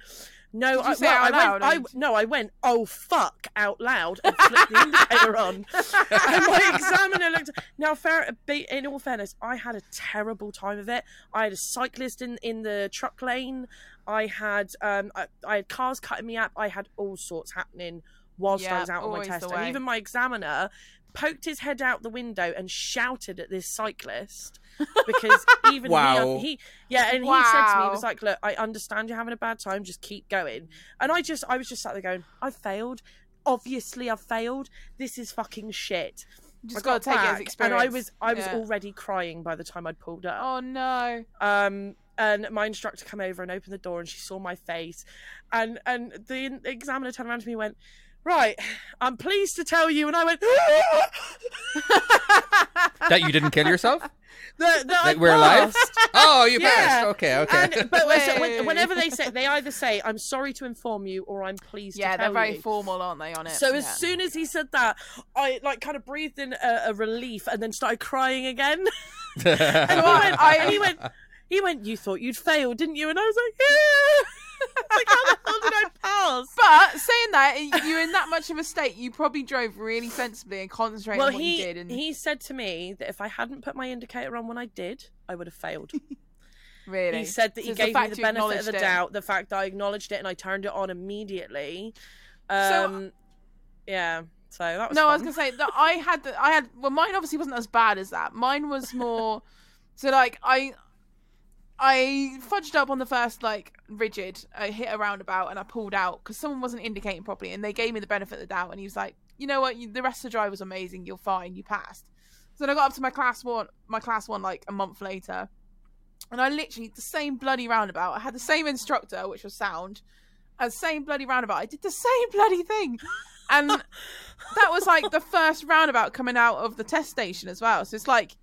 No, I, well, out I loud went. I no, I went. Oh fuck! Out loud and flipped the indicator on. and my examiner looked. Now, fair. In all fairness, I had a terrible time of it. I had a cyclist in in the truck lane. I had um, I, I had cars cutting me up. I had all sorts happening whilst I was out on my test. And even my examiner poked his head out the window and shouted at this cyclist because even Wow. he, he yeah and he said to me he was like look i understand you're having a bad time just keep going and i just i was just sat there going i failed obviously i've failed this is fucking shit You just I got to take it as experience. and i was i was Yeah. already crying by the time i'd pulled up Oh no. um and my instructor come over and opened the door and she saw my face and and the examiner turned around to me and went right i'm pleased to tell you and i went that you didn't kill yourself? that, that I we're alive? Oh, you Yeah. passed. Okay, okay. And, but when- so when, whenever they say, they either say, "I'm sorry to inform you," or "I'm pleased yeah, to they're very you." formal, aren't they? On it. So as soon as he said that, I like kind of breathed in a, a relief and then started crying again. and, he went, I- and he went, he went, "You thought you'd failed, didn't you?" And I was like, "Yeah." like, how the hell did I pass? But saying that, you're in that much of a state, you probably drove really sensibly and concentrated well, on what he you did. And he said to me that if I hadn't put my indicator on when I did, I would have failed. really, He said that So he it's the gave me the benefit of the it. doubt, the fact that I acknowledged it and I turned it on immediately. So- Um, yeah, so that was No, I was gonna say that I had the, I had well, mine obviously wasn't as bad as that. Mine was more so like I I fudged up on the first like rigid. I hit a roundabout and I pulled out because someone wasn't indicating properly, and they gave me the benefit of the doubt. And he was like, "You know what? You, the rest of the drive was amazing. You're fine. You passed." So then I got up to my class one, my class one like a month later, and I literally the same bloody roundabout. I had the same instructor, which was sound, and same bloody roundabout. I did the same bloody thing, and that was like the first roundabout coming out of the test station as well. So it's like,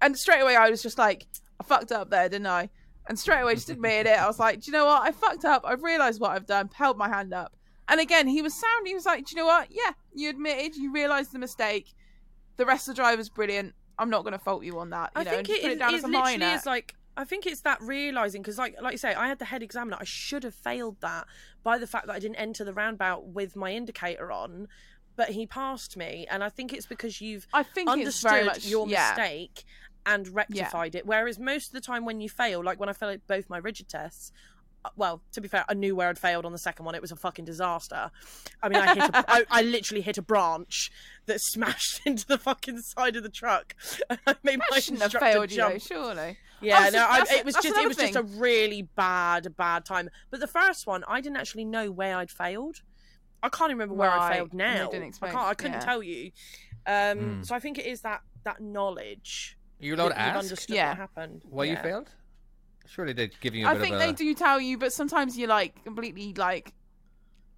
and straight away I was just like, I fucked up there, didn't I? And straight away just admitted it. I was like, do you know what? I fucked up. I've realised what I've done. Held my hand up. And again, he was sound. He was like, do you know what? Yeah, you admitted. You realised the mistake. The rest of the drive was brilliant. I'm not going to fault you on that. You I know, think it it down it as a literally minor. is like I think it's that realizing because like like you say I had the head examiner I should have failed that by the fact that I didn't enter the roundabout with my indicator on but he passed me and I think it's because you've I think it's very understood much your yeah. mistake and rectified it whereas most of the time when you fail like when I failed both my rigid tests uh, well, to be fair, I knew where I'd failed on the second one. It was a fucking disaster. I mean, I hit, a, I, I literally hit a branch that smashed into the fucking side of the truck, and I made my That shouldn't have instructor failed you, jump. though, surely. Yeah, no, I, it was just it another was just a really bad, bad time. But the first one, I didn't actually know where I'd failed. I can't even remember where I failed and they now. didn't I can't. I couldn't Yeah. tell you. Um, Hmm. So I think it is that that knowledge You're allowed that to you've ask understood Yeah. what happened. why you failed? Surely they'd give you a I bit think of they a... do tell you, but sometimes you're like completely like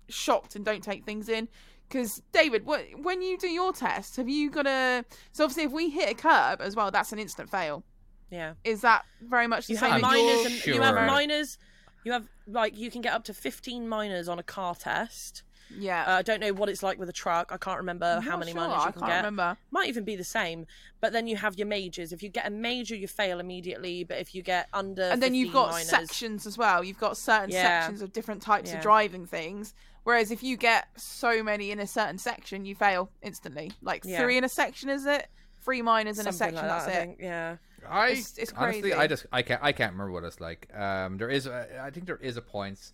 shocked and don't take things in. Because David, what, when you do your test, have you got a? So obviously, if we hit a curb as well, that's an instant fail. Yeah, Is that very much the you same? have as minors your- and you have sure. minors. You have like you can get up to fifteen minors on a car test. Yeah. Uh, I don't know what it's like with a truck. I can't remember I'm how many sure, minors you can get. I can can't get. remember. Might even be the same. But then you have your majors. If you get a major, you fail immediately. But if you get under, and then you've got minors, sections as well. You've got certain Yeah. sections of different types Yeah. of driving things. Whereas if you get so many in a certain section, you fail instantly. Like Yeah. three in a section, is it? Three minors in a section. like that, that's I it. think. Yeah. I It's- it's honestly, crazy. I just I can't I can't remember what it's like. Um, there is a, I think there is a point.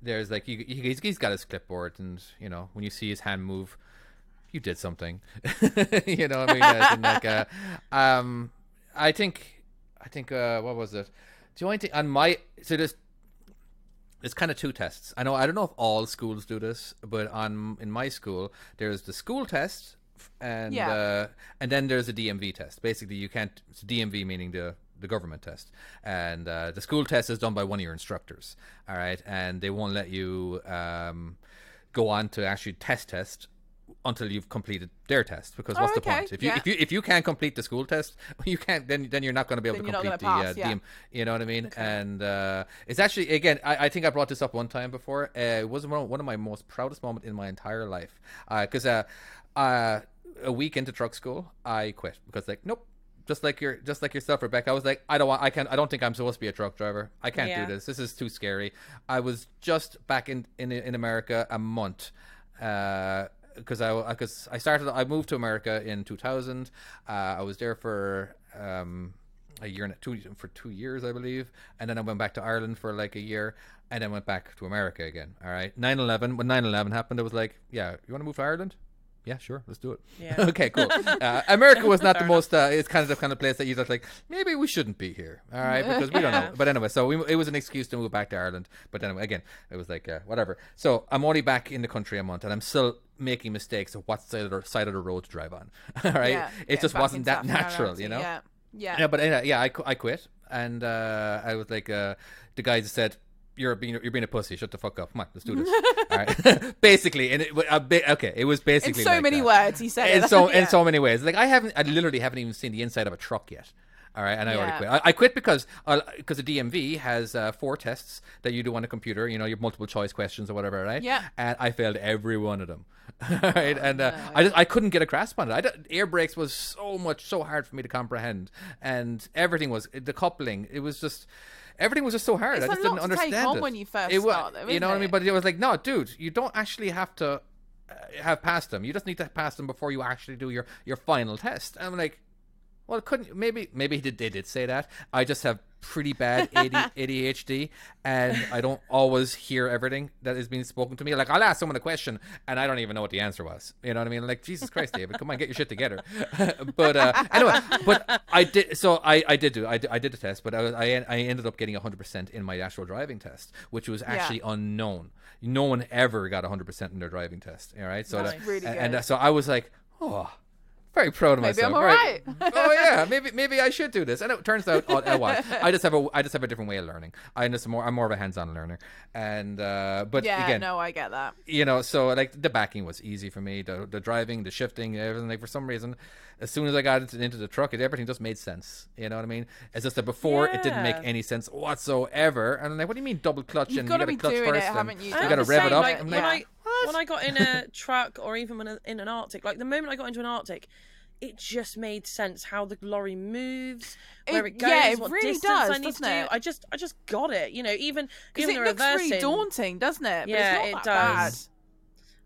There's like you, you, he's, he's got his clipboard, and you know when you see his hand move, you did something. you know, what I mean, in, like, uh, um, I think I think uh, what was it? The only thing on my so there's there's kind of two tests. I know I don't know if all schools do this, but on in my school there's the school test and Yeah. uh, and then there's a DMV test. Basically, you can't it's DMV meaning the the government test, and uh, the school test is done by one of your instructors. All right, and they won't let you um, go on to actually test test until you've completed their test because Oh, what's the point? If you yeah. if you if you can't complete the school test you can't then then you're not going to be able Then to complete the pass, uh, yeah. You know what I mean? And uh, it's actually again I, I think I brought this up one time before. Uh, it was one of, one of my most proudest moments in my entire life. Because uh, uh, a week into truck school I quit because like nope just like your just like yourself rebecca i was like i don't want i can't i don't think i'm supposed to be a truck driver i can't Yeah. do this this is too scary i was just back in in, in america a month because I because I started I moved to America in 2000. Uh, I was there for um, a year and two for two years I believe, and then I went back to Ireland for like a year, and then went back to America again. All right, 9/11 when 9/11 happened, I was like, yeah, you want to move to Ireland? Yeah, sure, let's do it. Yeah. okay, cool. Uh, America was not the most. Uh, it's kind of the kind of place that you just like. Maybe we shouldn't be here. All right, because we don't know. But anyway, so we, it was an excuse to move back to Ireland. But anyway, again, it was like uh, whatever. So I'm only back in the country a month, and I'm still making mistakes of what side of the, side of the road to drive on. All right, Yeah, it just wasn't that natural, you know. Yeah. Yeah. Yeah, but uh, yeah, I, I quit, and uh, I was like, uh, the guys said, "You're being you're being a pussy. Shut the fuck up. Come on, let's do this." All right, basically, and it, a bit, okay, it was basically In so like many that. words, he said In it. so in so many ways. Like I haven't, I literally haven't even seen the inside of a truck yet. All right, and I already quit. I, I quit because because the DMV has uh, four tests that you do on a computer. You know, your multiple choice questions or whatever, right? Yeah. And I failed every one of them. All right, and uh, no. I just I couldn't get a grasp on it. I air brakes was so much so hard for me to comprehend, and everything was the coupling. It was just. Everything was just so hard. It's I just didn't take understand on it. when you first it was, start, though, you know what I mean? But it was like, no, dude, you don't actually have to uh, have passed them. You just need to pass them before you actually do your your final test. I'm like, well, couldn't maybe maybe he did they did say that. I just have pretty bad AD, ADHD, and I don't always hear everything that is being spoken to me. Like I'll ask someone a question, and I don't even know what the answer was. You know what I mean? Like Jesus Christ, David, come on, get your shit together. but uh, anyway, but I did. So I, I did do I I did the test, but I was, I I ended up getting 100 percent in my actual driving test, which was actually unknown. No one ever got 100 percent in their driving test. All right, so That's that- really and, and uh, so I was like, oh. Very proud of Maybe myself. I'm Very- alright. oh yeah, maybe maybe I should do this. And it turns out, oh, oh, well, I just have a I just have a different way of learning. I'm just more I'm more of a hands-on learner. And uh, but yeah, again, no, I get that. you know, so like the backing was easy for me. The the driving, the shifting, everything. Like for some reason, as soon as I got into, into the truck, it, everything just made sense. You know what I mean? It's just that before it didn't make any sense whatsoever. And I'm like, what do you mean double clutch? You've and gotta you got to clutch doing it, first. and haven't you? You I'm got to rev it up. Like, when like, I when I got in a truck or even when I, in an artic, like the moment I got into an artic, it just made sense how the lorry moves, where It- it goes, yeah, it what really distance does, I need doesn't to do. it? I just I just got it. You know, even Because even it the looks reversing. really daunting, doesn't it? But Yeah, it's not it that does.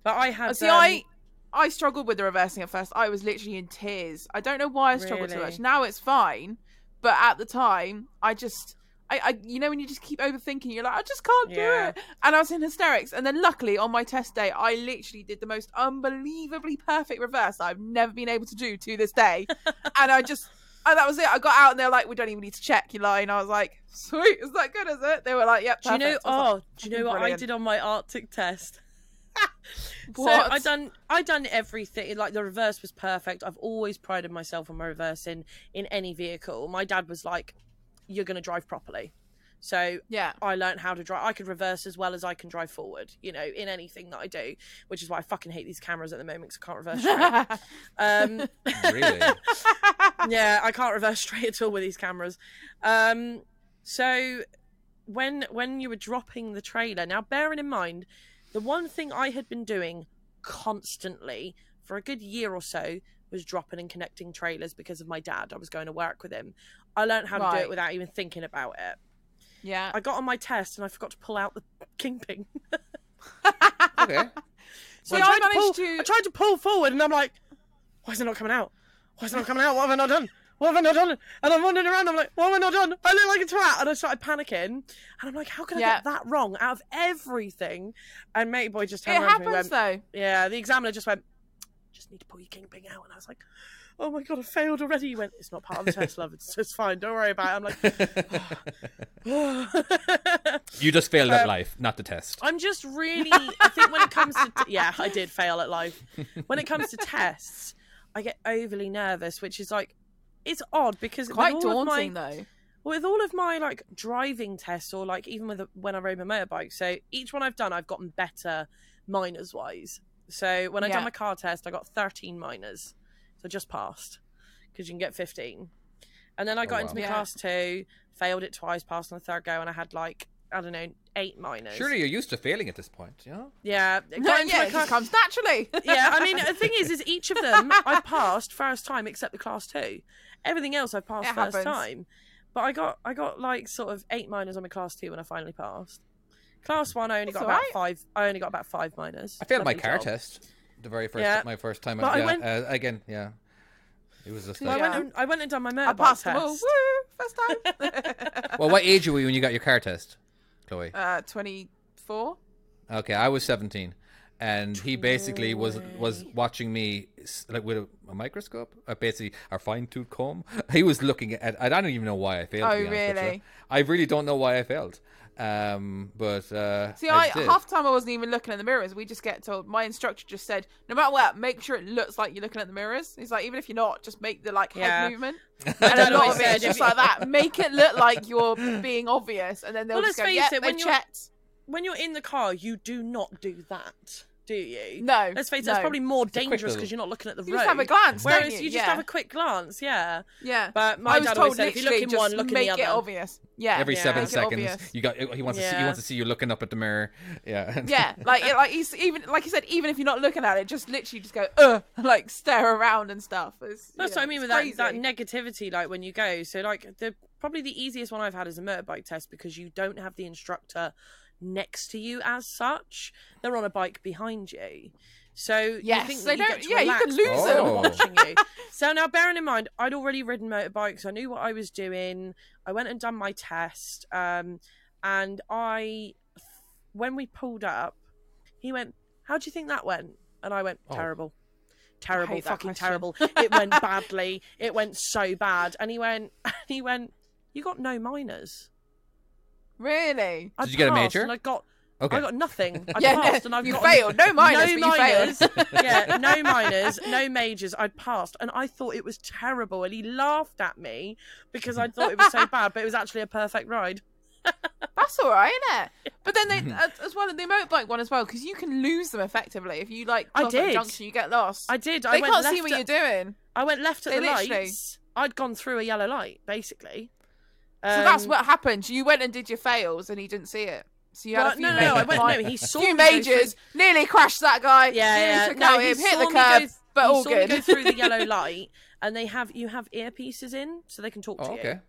But I had. See, um, I I struggled with the reversing at first. I was literally in tears. I don't know why I struggled so much. Now it's fine, but at the time, I just. I, I, you know, when you just keep overthinking, you're like, I just can't Yeah. do it. And I was in hysterics. And then, luckily, on my test day, I literally did the most unbelievably perfect reverse I've never been able to do to this day. and I just, and that was it. I got out and they're like, we don't even need to check your line. I was like, sweet, is that good, is it? They were like, yep. Perfect. do you know? perfect. I was Oh, like, do you know what brilliant. I did on my artic test? So I done I done everything. Like the reverse was perfect. I've always prided myself on my reversing in any vehicle. My dad was like, "You're going to drive properly." So Yeah. I learned how to drive. I could reverse as well as I can drive forward. You know, in anything that I do, which is why I fucking hate these cameras at the moment because I can't reverse straight. um, really? yeah, I can't reverse straight at all with these cameras. Um, so when when you were dropping the trailer, now bearing in mind, The one thing I had been doing constantly for a good year or so was dropping and connecting trailers because of my dad. I was going to work with him. I learned how to do it without even thinking about it. Yeah. I got on my test and I forgot to pull out the kingpin. Okay. So I I tried, to managed pull, to- I tried to pull forward, and I'm like, "Why is it not coming out? Why is it not coming out? What have I not done? What have I not done?" And I'm wandering around. I'm like, "What have I not done? I look like a twat." And I started panicking, and I'm like, "How can I Yeah. get that wrong out of everything?" And mate boy just It turned around to me and happens went, though. "Yeah." The examiner just went, "Just need to pull your kingpin out," and I was like. Oh my god, I failed already. He went, It's not part of the test, love. It's just fine. Don't worry about it. I'm like, you just failed at Um, life, not the test. I'm just really. I think when it comes to yeah, I did fail at life. When it comes to tests, I get overly nervous, which is like it's odd because Quite with all daunting of my, though. with all of my like driving tests or like even with when I rode my motorbike. So each one I've done, I've gotten better minors wise. So when I Yeah. done my car test, I got 13 minors, so just passed because you can get 15. And then I oh, got wow. into my Yeah. class two, failed it twice, passed on the third go, and I had like I don't know eight minors. Surely you're used to failing at this point, yeah? Yeah, No, got into yeah, my it class- just comes naturally. yeah, I mean, the thing is, is each of them I passed first time except the class two. Everything else I passed It first happens. time. But I got I got like sort of eight minors on my class two when I finally passed. Class one, I only That's got about alright. five. I only got about five minors. I failed my car job. test. The very first, Yeah. my first time. But I went- uh, again, yeah. It was just So I went Yeah. and I went and done my I motorbike passed test. them all. Woo! First time. well, what age were you when you got your car test, Chloe? uh, twenty-four. Okay, I was 17, and he basically was was watching me like with a, a microscope, uh, basically a fine tooth comb. He was looking at. I don't even know why I failed. to Oh, be honest with you. really? I really don't know why I failed. Um, but uh, See, I, did. half the time I wasn't even looking at the mirrors. We just get told. My instructor just said, no matter what, make sure it looks like you're looking at the mirrors. He's like, even if you're not, just make the like Yeah. head movement. And a lot of it said, is if just like that. Make it look like you're being obvious, and then they'll Well, just let's go, face yeah, it, they when you're- checked. when you're in the car, you do not do that, do you? No, Let's face it, no. that's probably more a quick dangerous because you're not looking at the You road. You just have a glance, don't Whereas you? you just Yeah. have a quick glance, yeah. Yeah, But my I was dad told always said, if you look literally in just one, look in make the it obvious. Yeah, every Yeah. seven Make seconds, obvious. you got he wants to see he wants to see you looking up at the mirror. Yeah, yeah, like it, like he's even like you said, even if you're not looking at it, just literally just go, uh, like stare around and stuff. It's, That's you what I mean it's with that, that negativity, like when you go. So, like, the probably the easiest one I've had is a motorbike test because you don't have the instructor next to you as such. They're on a bike behind you. So Yes, you think they that you don't- get to yeah, you relax could lose them. Watching you. So now, bearing in mind, I'd already ridden motorbikes. I knew what I was doing. I went and done my test, um, and I, when we pulled up, he went, "How do you think that went?" And I went, Oh. "Terrible." Terrible, fucking terrible. It went badly. It went so bad. And he went, he went, you got no minors. Really? I Did you get a passed major? And I got, Okay. I got nothing. I yeah, passed and I've you got failed. No minors, no but you failed. minors. yeah, no minors, no majors. I'd passed, and I thought it was terrible. And he laughed at me because I thought it was so bad, but it was actually a perfect ride. That's all right, isn't it? But then they, as uh, as well, the motorbike one as well, because you can lose them effectively if you like. I cross did. junction, you get lost. I did. they I went can't left see what at, you're doing. I went left at They the literally- lights. I'd gone through a yellow light, basically. So that's Um, what happened. You went and did your fails, and he didn't see it. So you had well, a few no, no, no. I majors. went. No, he saw few me through- majors, nearly crashed that guy. Yeah, nearly yeah. took No, out he him, hit saw the me go- curb, but he all saw good. me go through the yellow light, and they have you have earpieces in, so they can talk to Oh, you.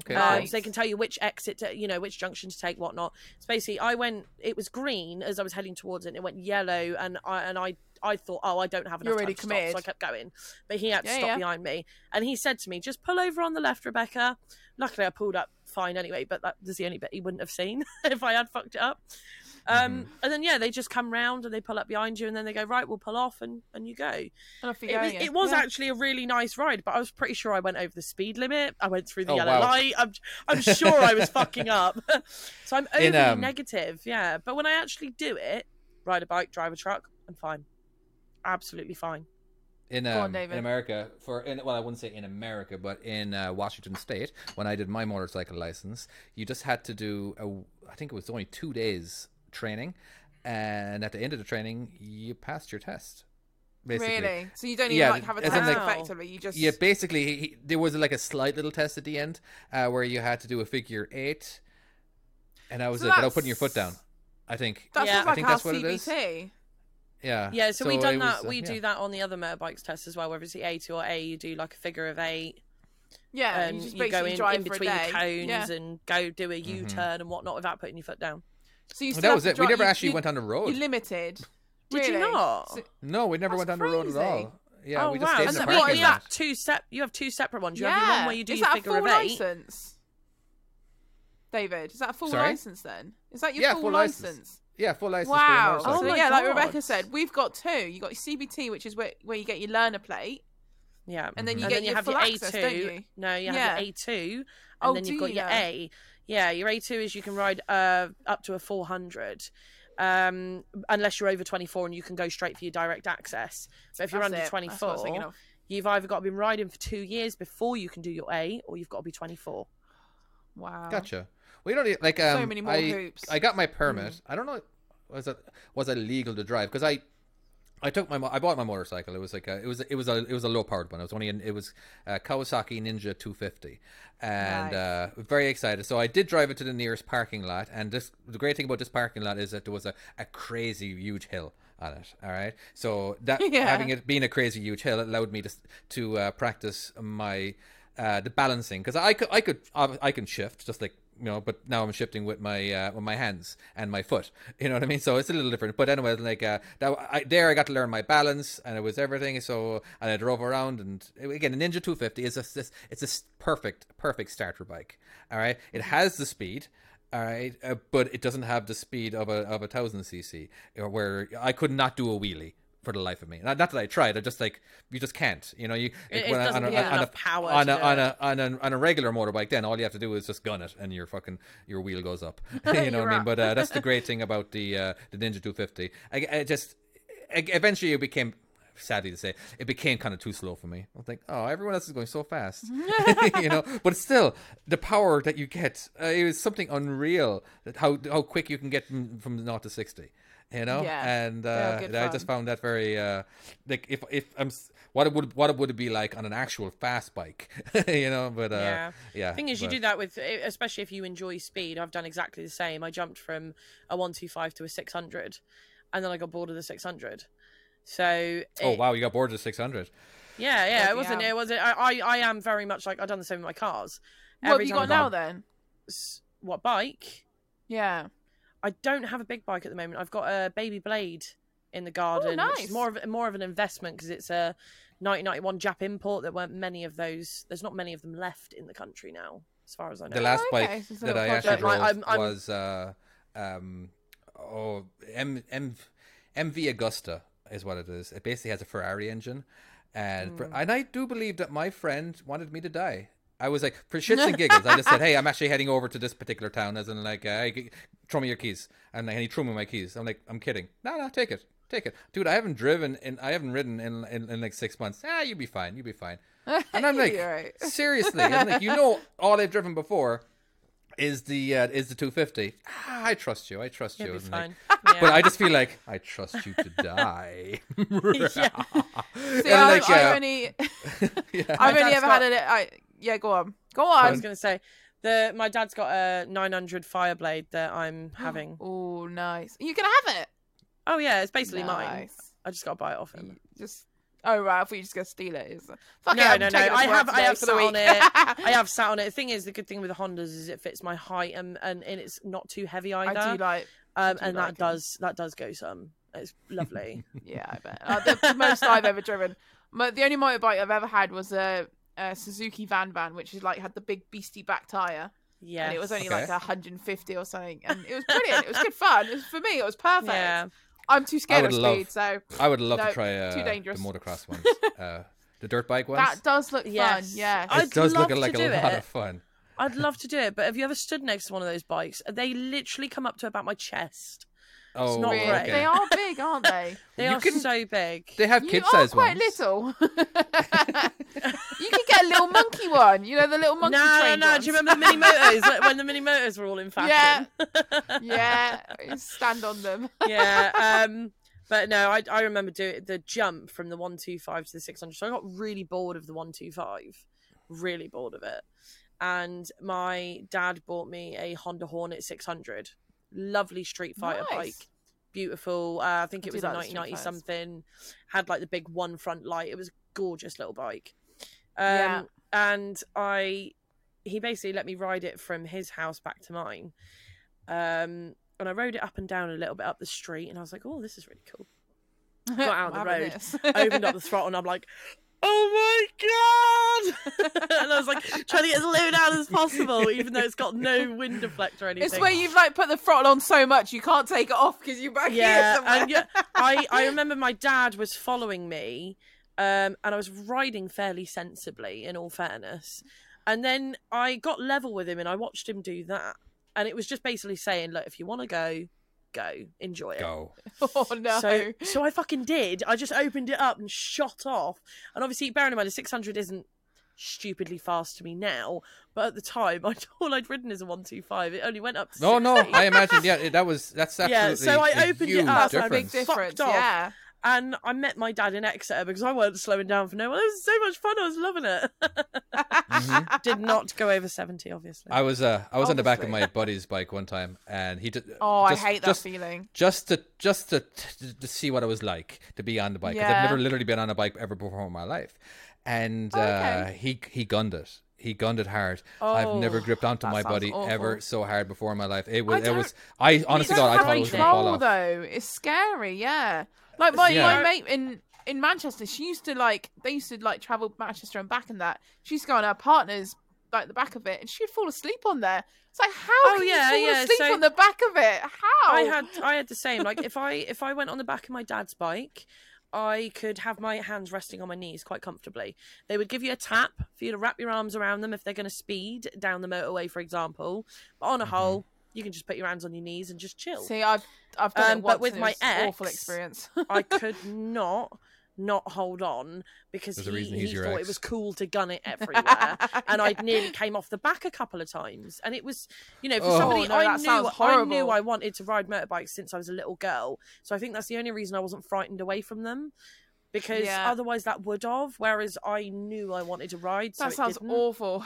Okay. Okay. Um, Nice. so they can tell you which exit, to, you know, which junction to take, whatnot. So basically, I went. It was green as I was heading towards it. and It went yellow, and I and I I thought, oh, I don't have enough You're time already to stop, committed. so I kept going. But he had to Yeah, stop yeah. behind me, and he said to me, "Just pull over on the left, Rebecca." Luckily, I pulled up fine anyway, but that was the only bit he wouldn't have seen if I had fucked it up. Um, And then yeah, they just come round and they pull up behind you, and then they go, "Right, we'll pull off," and and you go. And off you It go was, again. it was Yeah. actually a really nice ride, but I was pretty sure I went over the speed limit. I went through the Oh, yellow wow. light. I'm, I'm sure I was fucking up. so I'm overly In, um, negative, yeah. But when I actually do it, ride a bike, drive a truck, I'm fine. Absolutely fine. in Go on, um, in America for in well I wouldn't say in America but in uh, Washington State when I did my motorcycle license you just had to do a I think it was only two days training and at the end of the training you passed your test basically Really? So you don't even Yeah, like have a as test like- effectively. You just yeah basically he, he- there was like a slight little test at the end uh, where you had to do a figure eight and that was So it without putting your foot down I think. That's Yeah. just I like think that's what it is. Yeah. Yeah, so, we done it that. was, uh, we yeah. do that on the other motorbikes test as well. Whether it's the A two or A, you do like a figure of eight, Yeah, and you just you go basically in, drive in between the cones Yeah. and go do a U turn and whatnot without putting your foot down. So you Well, that was to it. We never you- actually you- went on the road. You limited. Did you not? So- No, we never That's went on the road at all. Yeah, oh we just wow! stayed in the then So parking is you that? lot. have two sep. You have two separate ones. You yeah. have your one where you do is your that a figure full of eight. license? David, is that a full Sorry? license then? Is that your Yeah, full, full license. license? Yeah, full license. Wow. For a Oh so oh motorcycle. my yeah, like Rebecca said, we've got two. You got your CBT, which is where, where you get your learner plate, Yeah, and then you and get then you your have full your access, A2. don't you? No, you have Yeah. your A2, and Oh, then you've got you your now? A. Yeah, your A2 is you can ride uh, up to a 400, um, unless you're over 24 and you can go straight for your direct access. But if you're That's under it. That's what I was thinking 24, you've either got to be riding for two years before you can do your A, or you've got to be 24. Wow. Gotcha. We don't need- like um. many more I, hoops. I got my permit. I don't know. Was it was it legal to drive? Because I. I took my I bought my motorcycle. It was like a, it was it was a it was a low powered one. It was only an, it was a Kawasaki Ninja 250, and Nice. uh, very excited. So I did drive it to the nearest parking lot. And this the great thing about this parking lot is that there was a, a crazy huge hill on it. All right, so that Yeah. having it being a crazy huge hill it allowed me to to uh, practice my uh, the balancing because I could I could I can shift just like you know, but now I'm shifting with my uh, with my hands and my foot. You know what I mean? So it's a little different. But anyway, like uh, that, I, there I got to learn my balance and it was everything. So and I drove around and again, the Ninja 250 is a it's it's a perfect perfect starter bike. All right, it has the speed. All right, uh, but it doesn't have the speed of a of a thousand cc, where I could not do a wheelie for the life of me. Not, not that I tried. I just like you just can't. You know, you It- it when I- on a, on a- power on a, on a on a on a regular motorbike. Then all you have to do is just gun it, and your fucking your wheel goes up. you know what I mean? But uh, that's the great thing about the uh, the Ninja 250. I, I just I, eventually it became. Sadly to say, it became kind of too slow for me. I was like, "Oh, everyone else is going so fast," you know. But still, the power that you get, uh, it was something unreal. That how how quick you can get from, from naught to sixty, you know. Yeah. And They are uh, good I just found that very uh, like if if I'm what it would what it would be like on an actual fast bike, you know. But uh, yeah. yeah. Thing is, you do that with, especially if you enjoy speed. I've done exactly the same. I jumped from a 125 to a 600, and then I got bored of the 600. So, Oh it- wow, you got bored of the six hundred. yeah, yeah, it wasn't, hell. it wasn't, I, I, I am very much like, I've done the same with my cars. What have you got now then? What bike? Yeah. I don't have a big bike at the moment. I've got a baby blade in the garden, which nice. is more of more of an investment because it's a 1991 Jap import. There weren't many of those. There's not many of them left in the country now, as far as I know. The last Oh, okay, bike so that little I actually drove Like, I'm- I'm- was uh, um, oh M M MV Agusta is what it is. It basically has a Ferrari engine, and Hmm. and I do believe that my friend wanted me to die. I was like, for shits and giggles, I just said, "Hey, I'm actually heading over to this particular town," as in like, uh, "Throw me your keys," and, and he threw me my keys. I'm like, "I'm kidding." No, no, take it, take it, dude. I haven't driven and I haven't ridden in in, in like six months. Ah, you'll be fine, you'll be fine. And I'm like, be alright. seriously, I'm like, you know, all I've driven before is the uh, is the 250. Ah, I trust you. I trust you. like, fine. But I just feel like I trust you to die. Yeah. See, And, I, like, I've uh, only, yeah. I've only ever got- had a. I, yeah, go on, go on. I was going to say, the my dad's got a 900 Fireblade that I'm having. Oh, nice. You can have it. oh yeah, it's basically mine. I just got to buy it off him. Just. Oh right, I thought you just gonna steal it. It's- Fuck No, it, I'm no, no. it I have, I have sat on it. I have sat on it. The thing is, the good thing with the Hondas is it fits my height and and, and it's not too heavy either. I do like. um, do and like that 'em. does that does go some. It's lovely. Yeah, I bet. Uh, the, the most I've ever driven. My, the only motorbike I've ever had was a, a Suzuki Van Van, which is like had the big beastie back tire, yeah, and it was only Okay. like 150 or something, and it was brilliant. it was good fun. It was, for me, it was perfect. yeah. I'm too scared of love- speed, so I would love No, to try uh, too the dangerous. motocross ones, uh, the dirt bike ones. that does look Yes. fun. Yeah. I- it I'd does look love like to a do lot it. of fun. I'd love to do it, but have you ever stood next to one of those bikes? They literally come up to about my chest. Oh, not Really? great. okay. They are big, aren't they? They You are can- so big. They have you kid are quite little. you could get a little monkey one. You know the little monkey no, no, no. ones? Do you remember the mini motors when the mini motors were all in fashion? Yeah, yeah, stand on them. yeah. Um, but no, I I remember doing the jump from the one two five to the six hundred. So I got really bored of the one two five, really bored of it. And my dad bought me a Honda Hornet six hundred. Lovely Street Fighter Nice. bike, beautiful. Uh, I think it was a like 1990 Fighters. something. Had like the big one front light. It was a gorgeous little bike. Um, Yeah. and I, he basically let me ride it from his house back to mine. Um, and I rode it up and down a little bit up the street, and I was like, "Oh, this is really cool." Got out the road, opened up the throttle, and I'm like, "Oh my god!" and I was like trying to get as low down as possible, even though it's got no wind deflector or anything. It's where you've like put the throttle on so much you can't take it off because you're back here yeah, somewhere. and yeah, I I remember my dad was following me, um, and I was riding fairly sensibly, in all fairness, and then I got level with him, and I watched him do that, and it was just basically saying, look, if you want to go, go, enjoy it. Go. oh no. So, so I fucking did. I just opened it up and shot off. And obviously, bearing in mind, a 600 isn't stupidly fast to me now, but at the time, I all I'd ridden is a 125. It only went up to No, no, I imagine. Yeah, that was that's absolutely. Yeah, absolutely. so I a opened it huge up, That's a difference. big difference. Fucked off. Yeah. And I met my dad in Exeter because I weren't slowing down for no one. It was so much fun. I was loving it. Did not go over 70, obviously. I was uh, I was on the back of my buddy's bike one time, and he just Oh, just, I hate that just, feeling. Just to just to, to to see what it was like to be on the bike. 'Cause Yeah. I've never literally been on a bike ever before in my life, and Oh, uh, he he gunned it. He gunned it hard. I've never Oh, gripped onto my sounds body ever so hard before in my life. It was. It was. I honestly you don't God, I have thought it was going to fall control off. though. It's scary. Yeah. Like my Yeah. my mate in in Manchester, she used to like they used to like travel Manchester and back and that. She used to go on her partner's like the back of it, and she'd fall asleep on there. It's like how Oh, can yeah, you fall yeah, asleep so- on the back of it? How? I had I had the same. Like if I if I went on the back of my dad's bike, I could have my hands resting on my knees quite comfortably. They would give you a tap for you to wrap your arms around them if they're going to speed down the motorway, for example. But on a whole, you can just put your hands on your knees and just chill. See, I've I've done Um, it but with my an awful experience. I could not not hold on because There's he, he thought ex. it was cool to gun it everywhere and I nearly came off the back a couple of times and it was you know for Oh. somebody no, I knew I knew. I wanted to ride motorbikes since I was a little girl so I think that's the only reason I wasn't frightened away from them because Yeah. otherwise that would have whereas I knew I wanted to ride so that it sounds didn't. awful.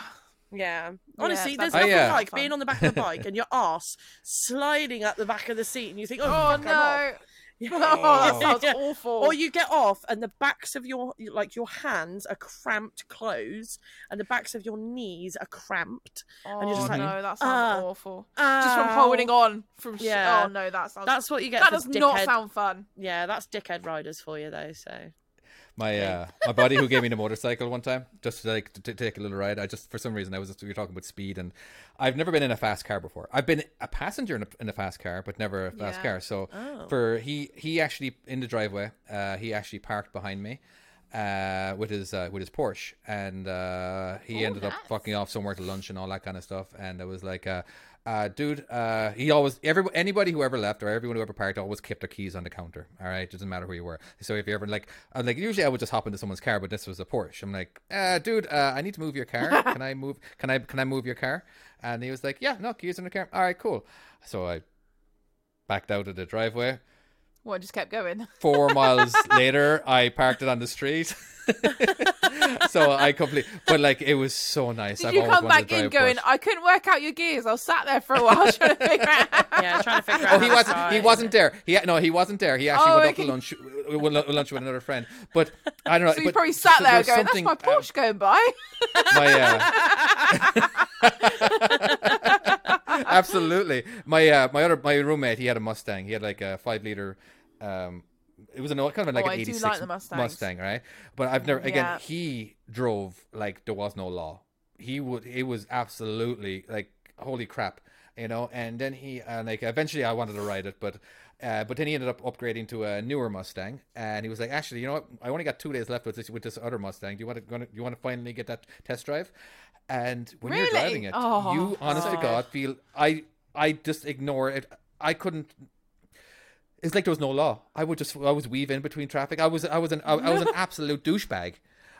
Yeah, honestly, that's there's I, nothing uh, like fun. being on the back of the bike and your ass sliding at the back of the seat, and you think, "Oh, Oh fuck, I'm off." no! Oh, that sounds Yeah. awful. Or you get off and the backs of your like your hands are cramped closed and the backs of your knees are cramped. oh you're just like, no, that sounds "Ah, awful. Just from holding on from sh- Oh no, that sounds That's what you get that does dickhead. not sound fun. Yeah, that's dickhead riders for you though. So My uh, my buddy who gave me the motorcycle one time just to, like to, take a little ride. I just for some reason I was we were talking about speed and I've never been in a fast car before. I've been a passenger in a, in a fast car, but never a fast Yeah. car. So Oh. for he he actually in the driveway, uh, he actually parked behind me. Uh, with his uh, with his Porsche, and uh, he Oh, ended up fucking off somewhere to lunch and all that kind of stuff. And it was like, uh, uh, dude, uh, he always every anybody who ever left or everyone who ever parked always kept their keys on the counter. All right, it doesn't matter who you were. So if you ever like, I'm like usually I would just hop into someone's car, but this was a Porsche. I'm like, uh, dude, uh, I need to move your car. Can I move? Can I can I move your car? And he was like, yeah, no keys in the car. All right, cool. So I backed out of the driveway. Well, it just kept going. Four miles later, I parked it on the street. so I complete, but like it was so nice. Did I've you always come back in going? Porsche. I couldn't work out your gears. I was sat there for a while trying to figure out. yeah, trying to figure out. Oh, he wasn't. He ride. wasn't there. He no, he wasn't there. He actually Oh, went okay. up to lunch, went lunch with another friend. But I don't know. So you probably sat so there going, "That's something, my um, Porsche going by." my uh, absolutely. My uh, my other my roommate, he had a Mustang. He had like a five liter. Um, it was an old- kind of like Oh, an eighty six like. Mustang, right? But I've never again. Yeah. He drove like there was no law. He would. It was absolutely like holy crap, you know. And then he uh, like eventually I wanted to ride it, but. Uh, but then he ended up upgrading to a newer Mustang, and he was like, "Actually, you know what? I only got two days left with this with this other Mustang. Do you want to? Do you want to finally get that test drive?" And when you're driving it, Oh, you honest to God. God feel I I just ignore it. I couldn't. It's like there was no law. I would just I was weave in between traffic. I was I was an I, I was an absolute douchebag.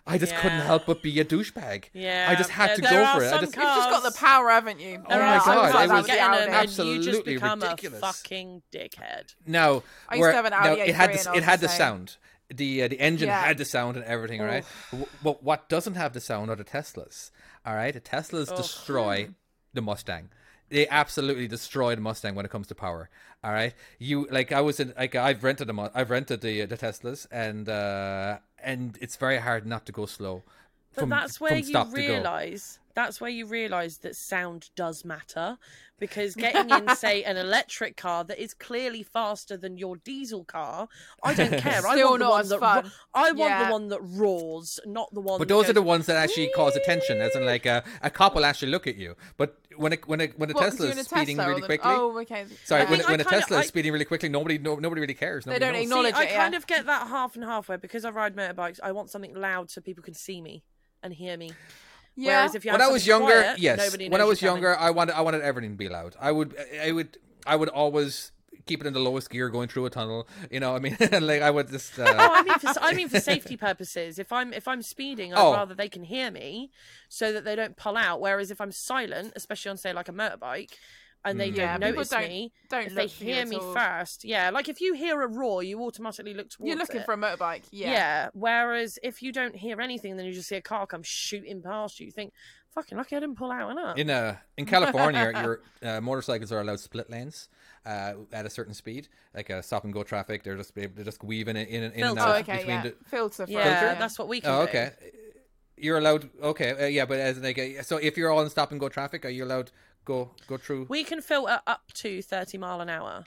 I just couldn't help but be a douchebag. Yeah, I just had there- to there go for it. I just, You've just got the power, haven't you? There Oh my God, cars it was get in and you just absolutely become ridiculous. a fucking dickhead. now, I used where- to have an now Audi it had A3 the, it had the the sound. The uh, the engine Yeah. had the sound and everything, all right. W- But what doesn't have the sound are the Teslas. All right, the Teslas destroy the Mustang. they absolutely destroy the Mustang when it comes to power. All right, you like I was in like I've rented them. I've rented the the Teslas, and uh and it's very hard not to go slow. But from- that's where you stop to go. realize that's where you realize that sound does matter because getting in say an electric car that is clearly faster than your diesel car i don't care i Still want the one as that fun. ro- i want Yeah. the one that roars not the one But that those are the ones that actually cause attention, as in like a, a cop will actually look at you. But when a when a when a What, 'cause Tesla is a speeding Tesla really quickly, Oh, okay. sorry, I when, think when I a kinda- Tesla I- is speeding really quickly, nobody no, nobody really cares. Nobody don't knows. acknowledge See, I it, kind of get that half and half where because I ride motorbikes, I want something loud so people can see me and hear me. Yeah. Whereas if you when I was younger, quiet, yes. When I was you're coming. younger, I wanted I wanted everything to be loud. I would I would I would always keep it in the lowest gear going through a tunnel. You know, I mean, like I would just. Oh, Uh, I mean, for, I mean for safety purposes. If I'm if I'm speeding, I'd Oh. rather they can hear me, so that they don't pull out. Whereas if I'm silent, especially on say like a motorbike, and they Mm. Yeah, don't notice don't- me, don't if they look for you hear me first, yeah, like if you hear a roar, you automatically look towards You're looking it. for a motorbike. yeah. Yeah. Whereas if you don't hear anything, then you just see a car come shooting past you. You think, fucking lucky I didn't pull out enough. in uh, in California, your uh, motorcycles are allowed split lanes uh, at a certain speed, like a stop and go traffic. They're just they're just weaving it in and in and Filter. Oh, out okay. between Yeah. the. Filter. for yeah, it, that's what we can Oh, do. okay. You're allowed. Okay, uh, yeah, but as like, uh, so if you're all in stop and go traffic, are you allowed go go through? We can filter up to thirty mile an hour.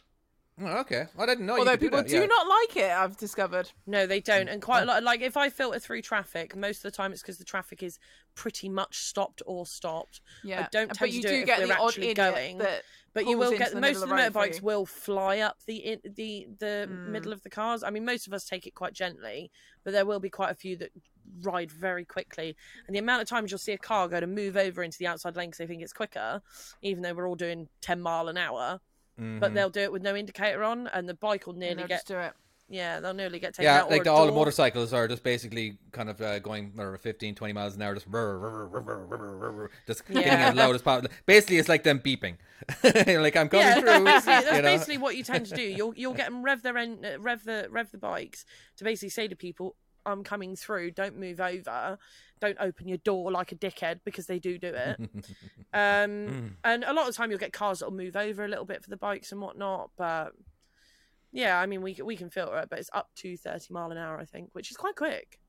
Oh, okay, I didn't know. Although you people do, do, yeah. not like it, I've discovered. No, they don't. And quite a Oh. lot, like if I filter through traffic, most of the time it's because the traffic is pretty much stopped or stopped. Yeah. I don't but tend to you do do it if get we're the odd actually idiot going. But you will get the most of the the motorbikes you. will fly up the in, the the Mm. middle of the cars. I mean, most of us take it quite gently, but there will be quite a few that ride very quickly. And the amount of times you'll see a car go to move over into the outside lane because they think it's quicker, even though we're all doing ten mile an hour. But Mhm. they'll do it with no indicator on, and the bike will nearly get just do it. yeah, they'll nearly get taken yeah, out. or like the, all the motorcycles are just basically kind of uh, going whatever 15, 20 miles an hour, just just getting as loud as possible. Basically, it's like them beeping. like I'm coming yeah, through. that's, basically, that's basically what you tend to do. You'll you'll get them rev their en- uh, rev the rev the bikes to basically say to people, "I'm coming through. Don't move over. Don't open your door like a dickhead because they do do it." um, and a lot of the time you'll get cars that'll move over a little bit for the bikes and whatnot, but. Yeah, I mean we we can filter it, but it's up to thirty mile an hour, I think, which is quite quick.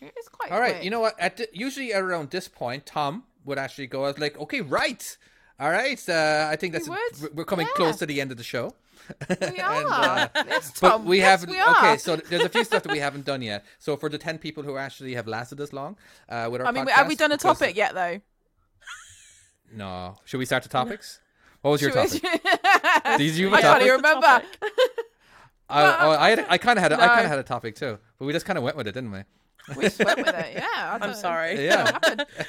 It's quite All right, quick. you know what? At the, usually around this point, Tom would actually go out like, "Okay, right, all right." Uh, I think that's would? we're coming Yeah. close to the end of the show. We And, are. uh, It's but Tom. we Yes, haven't. we are. Okay, so there's a few stuff that we haven't done yet. So for the ten people who actually have lasted this long uh, with our I mean, have we done a because- topic yet, though? No. Should we start the topics? What was your Should we- topic? Did you have a I can't even remember. I, oh, I, had, I kind of had, a, I No. kind of had a topic too, but we just kind of went with it, didn't we? We just went with it. Yeah. I I'm sorry. Yeah.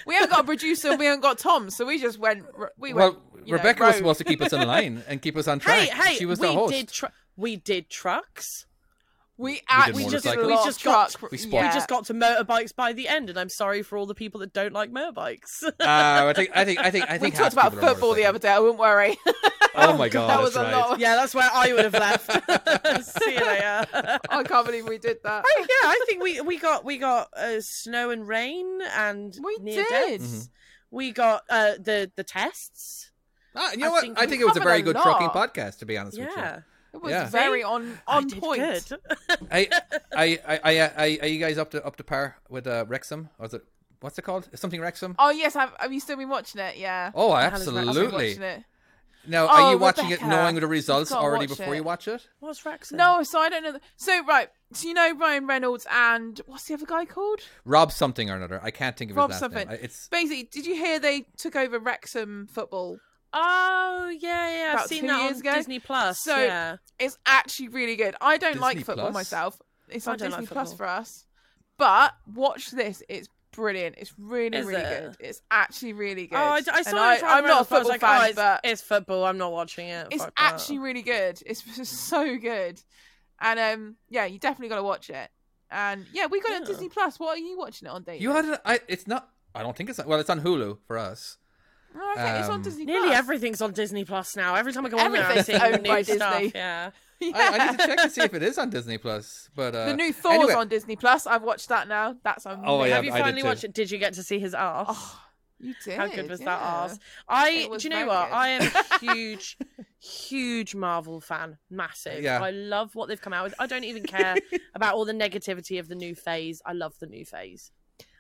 We haven't got a producer. We haven't got Tom, so we just went. We Well, went. You know, Rebecca was rogue. supposed to keep us in line and keep us on track. Hey, hey, she was we the host. did tr- we did trucks. We actually did just did a motorcycles. lot We just got- truck- we yeah. We just got to motorbikes by the end, and I'm sorry for all the people that don't like motorbikes. Uh, I think, I think, I think, I We talked about football the other day. I wouldn't worry. Oh my god, that that's was a right. lot. Yeah, that's where I would have left. See you later. I can't believe we did that. Oh, yeah, I think we we got we got uh, snow and rain and We near did. deaths. Mm-hmm. We got uh, the the tests. Ah, you know I what? think I think it was a very a good lot. trucking podcast, to be honest with you. Yeah, It was Yeah. very on on did point. good. I, I, I, I, I, are you guys up to up to par with uh, Wrexham? Or is it what's it called? Something Wrexham? Oh yes, have, have you still been watching it? Yeah. Oh, hell is Wrexham? I've been absolutely. Now, are Oh, you watching Rebecca, it knowing the results already before it. you watch it? What's Wrexham? No, so I don't know. The... So right, so you know Ryan Reynolds and what's the other guy called? Rob something or another. I can't think of Rob his last something. name. I- It's Basically, did you hear they took over Wrexham football? Oh yeah, yeah. I've seen that years on ago. Disney Plus. So- yeah. It's actually really good. I don't like football Plus? myself. It's I on Disney like Plus for us. But watch this. It's brilliant. It's really, Is really it? good. It's actually really good. Oh, I, I saw and it. I, am not a Reynolds, but I was football like, fan, oh, it's, but it's football. I'm not watching it. it's Fuck that. actually really good. It's just so good. And um, yeah, you definitely got to watch it. And yeah, we got it on Disney Plus. What are you watching it on, Dave? you had it. I, it's not. I don't think it's. Well, it's on Hulu for us. Oh, okay, it's on um, Disney Nearly Plus. everything's on Disney Plus now. Every time I go on there, I'm Everything's seeing by new stuff. Disney. Yeah. Yeah. I, I need to check to see if it is on Disney Plus. But uh, the new Thor's anyway, on Disney Plus. I've watched that now. That's amazing. Oh, yeah. Have you finally watched it? Did you get to see his ass? Oh, You did. How good was that ass? I was do you know what? good. I am a huge, huge Marvel fan. Massive. Yeah. I love what they've come out with. I don't even care about all the negativity of the new phase. I love the new phase.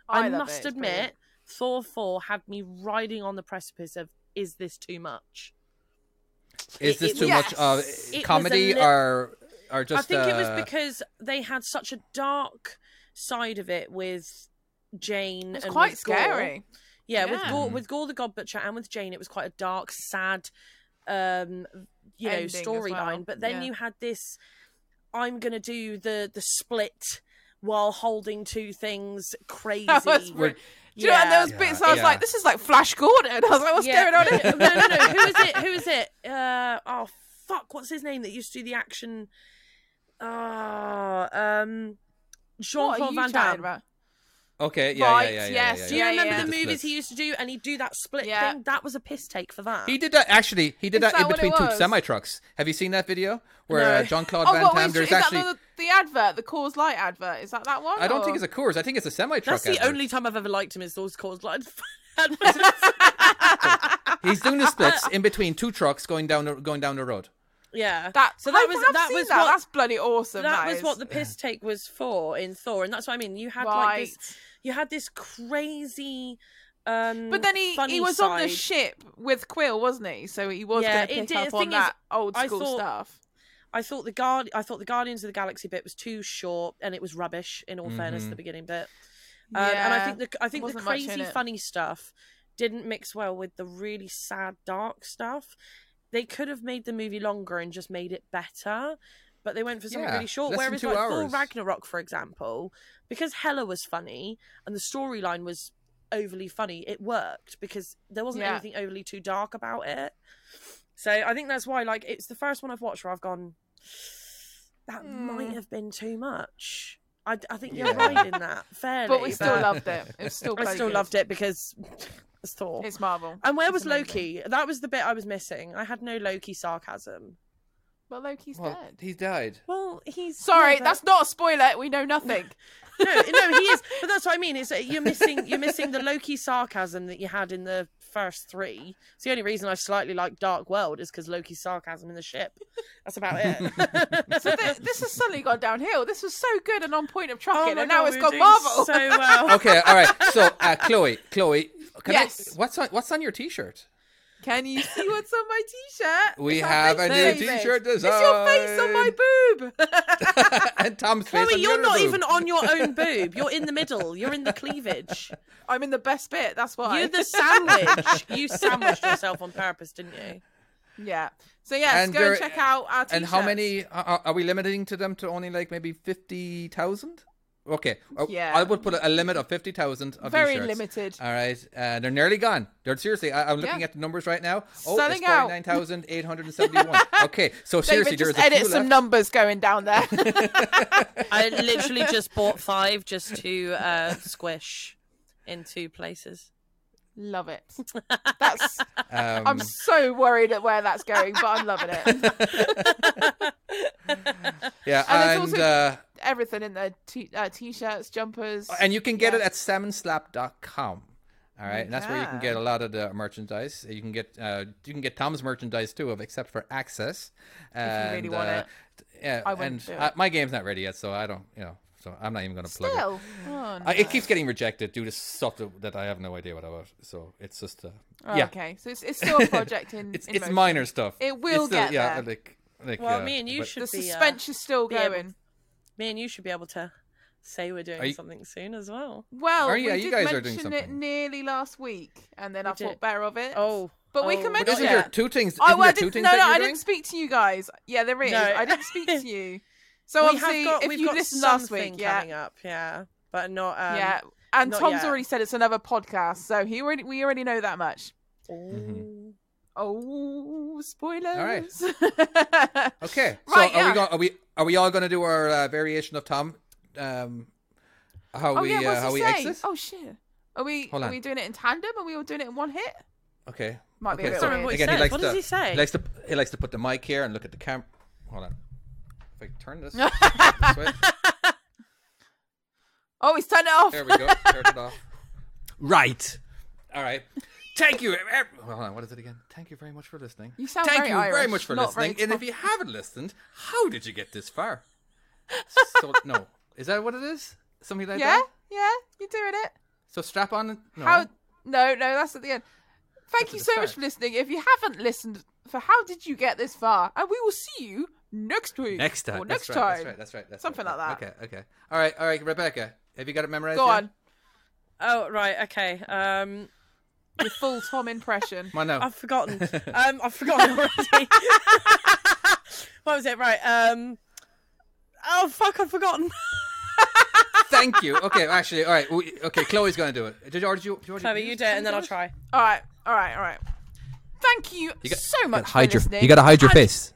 I, love it, must it's admit, brilliant. Thor 4 had me riding on the precipice of is this too much? Is It- this it too was- much of It was a comedy li- or or just? I think it was uh, because they had such a dark side of it with Jane It's and quite with Gorr. scary. Yeah, with Gorr, with Gorr the God Butcher and with Jane, it was quite a dark, sad, um, you know, Ending as storyline. well, But then yeah. you had this: I'm gonna do the the split while holding two things crazy. That was We're- Do you know, and there was Yeah, bits I was yeah. like, this is like Flash Gordon. I was like, what's Yeah. going on no, here? no, no, no. Who is it? Who is it? Uh, oh fuck! What's his name that used to do the action? Oh, um, Jean What are Claude you Van chatting Damme. About? Okay, yeah, Right, yeah, yeah, yeah, yes, yeah, Do you yeah. Yeah, remember yeah. the The movies he used to do? And he'd do that split Yeah. thing. That was a piss take for that. He did that actually. He did Is that, in that what it between two semi trucks. Have you seen that video where No. uh, John Claude Oh, Van what Damme? There's is that actually. the, the advert, the Coors Light advert? Is that that one? I don't or- think it's a Coors. I think it's a semi truck. That's the only time I've ever liked him is those calls like He's doing the splits in between two trucks going down the, going down the road. yeah. that. so that I was that was that. what That's bloody awesome. that was what the piss take was for in Thor, and that's what I mean. You had right. like this, you had this crazy. Um, But then he funny he was on the ship with Quill, wasn't he? So he was Yeah, going to pick did- up on thing is, that old I school thought- stuff. I thought the guard, I thought the Guardians of the Galaxy bit was too short, and it was rubbish. In all fairness, Mhm. the beginning bit, um, and I think the I think the wasn't much in crazy funny stuff didn't mix well with the really sad dark stuff. They could have made the movie longer and just made it better, but they went for something Yeah, really short. Whereas two like Thor. Ragnarok, for example, because Hela was funny and the storyline was overly funny, it worked because there wasn't Yeah. anything overly too dark about it. So I think that's why, like, it's the first one I've watched where I've gone, that might Mm. have been too much. I, I think you're Yeah. right in that, fairly. But we still but loved it. It's still. I still good. loved it because it's Thor. It's Marvel. and where It's was amazing. Loki? That was the bit I was missing. I had no Loki sarcasm. Well, Loki's Well, dead. He's died. Well, he's Sorry, yeah, but- that's not a spoiler. We know nothing. no, no, he is. But that's what I mean. Is that you're missing you're missing the Loki sarcasm that you had in the first three. It's the only reason I slightly like Dark World is because Loki's sarcasm in the ship. That's about it. so th- this has suddenly gone downhill. This was so good and on point of Oh trucking, and now God, it's we were gone Marvel. So well. Okay, all right. So, uh, Chloe, Chloe, can I- Yes. what's on what's on your T-shirt? Can you see what's on my t-shirt? We It's have a new David. t-shirt design. It's your face on my boob. and Tom's face. Chloe, on the you're not boob. even on your own boob. You're in the middle. You're in the cleavage. I'm in the best bit. That's why. You're the sandwich. You sandwiched yourself on purpose, didn't you? yeah. So yes, And go there- and check out our t-shirts. And how many are, are we limiting to them to only like maybe fifty thousand? Okay, Uh, Yeah. I would put a, a limit of fifty thousand of Very these shirts. limited. All right, uh, they're nearly gone. They're seriously. I, I'm looking Yeah. at the numbers right now. Oh, Selling it's out. forty-nine thousand eight hundred and seventy-one. okay, so seriously, David, there's just a edit few some left. numbers going down there. I literally just bought five just to uh, squish in two places. Love it. That's. Um, I'm so worried at where that's going, but I'm loving it. yeah, and and also- uh, Everything in there: t- uh, t-shirts, jumpers. and you can get it at salmonslap.com. All right, and that's where you can get a lot of the merchandise. You can get uh, you can get Tom's merchandise too, of except for access. you really And, want uh, it. Yeah, I wouldn't and do it. my game's not ready yet, so I don't, you know, so I'm not even going to plug it. Still, oh, Uh, no. it keeps getting rejected due to stuff that, that I have no idea what about. So it's just, uh, Oh, yeah, Okay, so it's, it's still a project in. it's in it's motion. minor stuff. It will It's still- get yeah, there. like like. Well, uh, me and you should The be. suspense is still be able- going. me and you should be able to say we're doing you- something soon as well. Well, Are we you- yeah, did you guys are mention doing it nearly last week, and then We I thought did. better of it. Oh, But we oh, can but But mention isn't Yeah. there two things? Oh, isn't well, I there two didn't, things no, no, I doing? didn't speak to you guys. Yeah, there is. No. I didn't speak to you. So we obviously, have got, if we've you got listened last something week, yeah, coming up, yeah, but not. Um, yeah, and not Tom's yet. already said it's another podcast, so he already we already know that much. oh. Oh, spoilers! All right. Okay, so Right, are yeah. we going? Are we are we all going to do our uh, variation of Tom? Um, how oh we yeah, uh, how we say? exit? Oh shit! Are we Hold are on. we doing it in tandem? Are we all doing it in one hit? Okay. Might be a bit so Sorry, what he again, he says. likes What to, does he say? He likes to he likes to put the mic here and look at the camera. Hold on. If I turn this, this way. Oh, he's turned it off. There we go. Turned it off. Right. All right. Thank you. Hold on. What is it again? Thank you very much for listening. You sound Thank very you very much for not very listening. And if you haven't listened, how did you get this far? So no, is that what it is? Something like Yeah, that. yeah, yeah. you're doing it. So strap on. No. How? No, no, that's at the end. Thank That's you so the much for listening. If you haven't listened, for how did you get this far? And we will see you next week. Next time. Or That's next right, time. That's right. That's right. That's Something right. like that. Okay. Okay. All right. All right. Rebecca, have you got it memorized? Go yet? on. Oh right, okay. Um, Your full Tom impression. Come on. I've forgotten. um, I've forgotten already. what was it? Right. Um. Oh fuck! I've forgotten. Thank you. Okay. Actually, all right. we- Okay. Chloe's going to do it. Did you already? Did you already Chloe, you do it, and then I'll try. All right, all right, all right. Thank you, You got- so much hide for your. listening. You gotta hide your And face.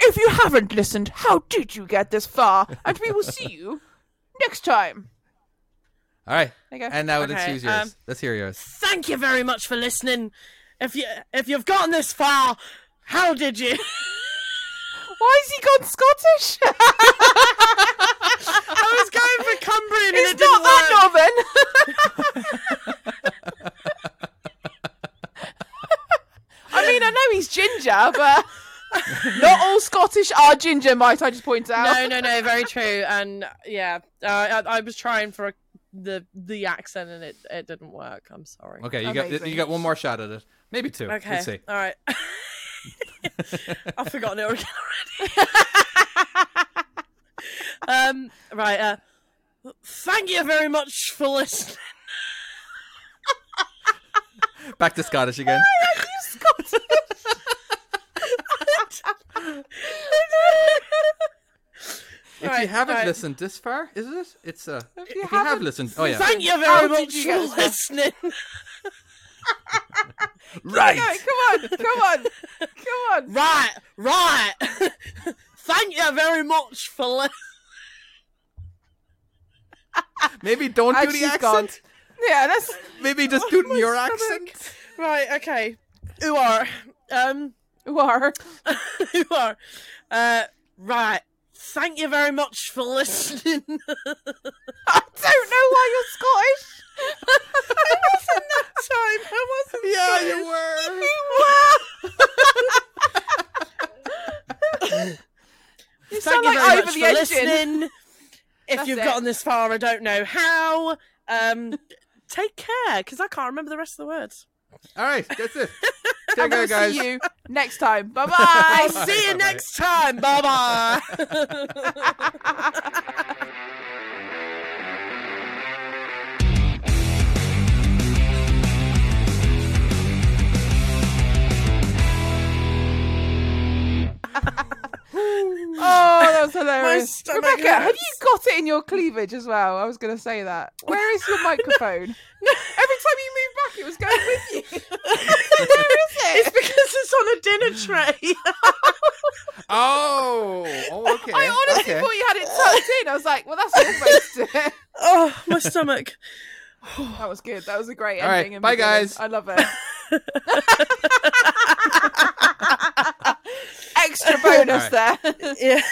If you haven't listened, how did you get this far? And we will see you next time. All right. There. And now let's Okay, use yours. um, let's hear yours. Thank you very much for listening. If you if you've gotten this far, how did you? Why has he gone Scottish? I was going for Cumbrian and It's it didn't not work. that Northern. I mean, I know he's ginger, but not all Scottish are ginger. Might I just point out? No, no, no. Very true. And yeah, uh, I, I was trying for a, the the accent and it it didn't work. I'm sorry. Okay. You got. Amazing. You got one more shot at it. Maybe two. Okay. Let's see. All right. I've forgotten it already. um. Right. Uh. Thank you very much for listening. Back to Scottish again. If you haven't right. listened this far, is it? It's uh. If you you, have listened, oh yeah, Thank you very How much you for listening. right. No, come on, come on, come on. right. Right. Thank you very much for listening. Maybe don't do Actually, the she's gone. accent. Yeah, that's Maybe just do your accent. Right. Okay. Who are? Um. who are. who are? Uh. Right. Thank you very much for listening. I don't know why you're Scottish. I wasn't that time. I wasn't. Yeah, you were. You Thank sound you like very over much the for engine. listening. If That's you've it. gotten this far, I don't know how. Um, take care, because I can't remember the rest of the words. All right, that's it. Take care, guys. see you next time. Bye I'll bye. see you Bye-bye. next time. Bye bye. Oh, that was hilarious. stomach Rebecca, have you got it in your cleavage as well? I was gonna say that. Where is your microphone? Every time you move back, it was going with you. Where is it? It's because it's on a dinner tray. Oh, oh, okay. I honestly okay. thought you had it tucked in. I was like, well, that's almost it. oh, my stomach. That was good. That was a great All right, ending. and bye, beginning. guys. I love it. Extra bonus All there. Yeah.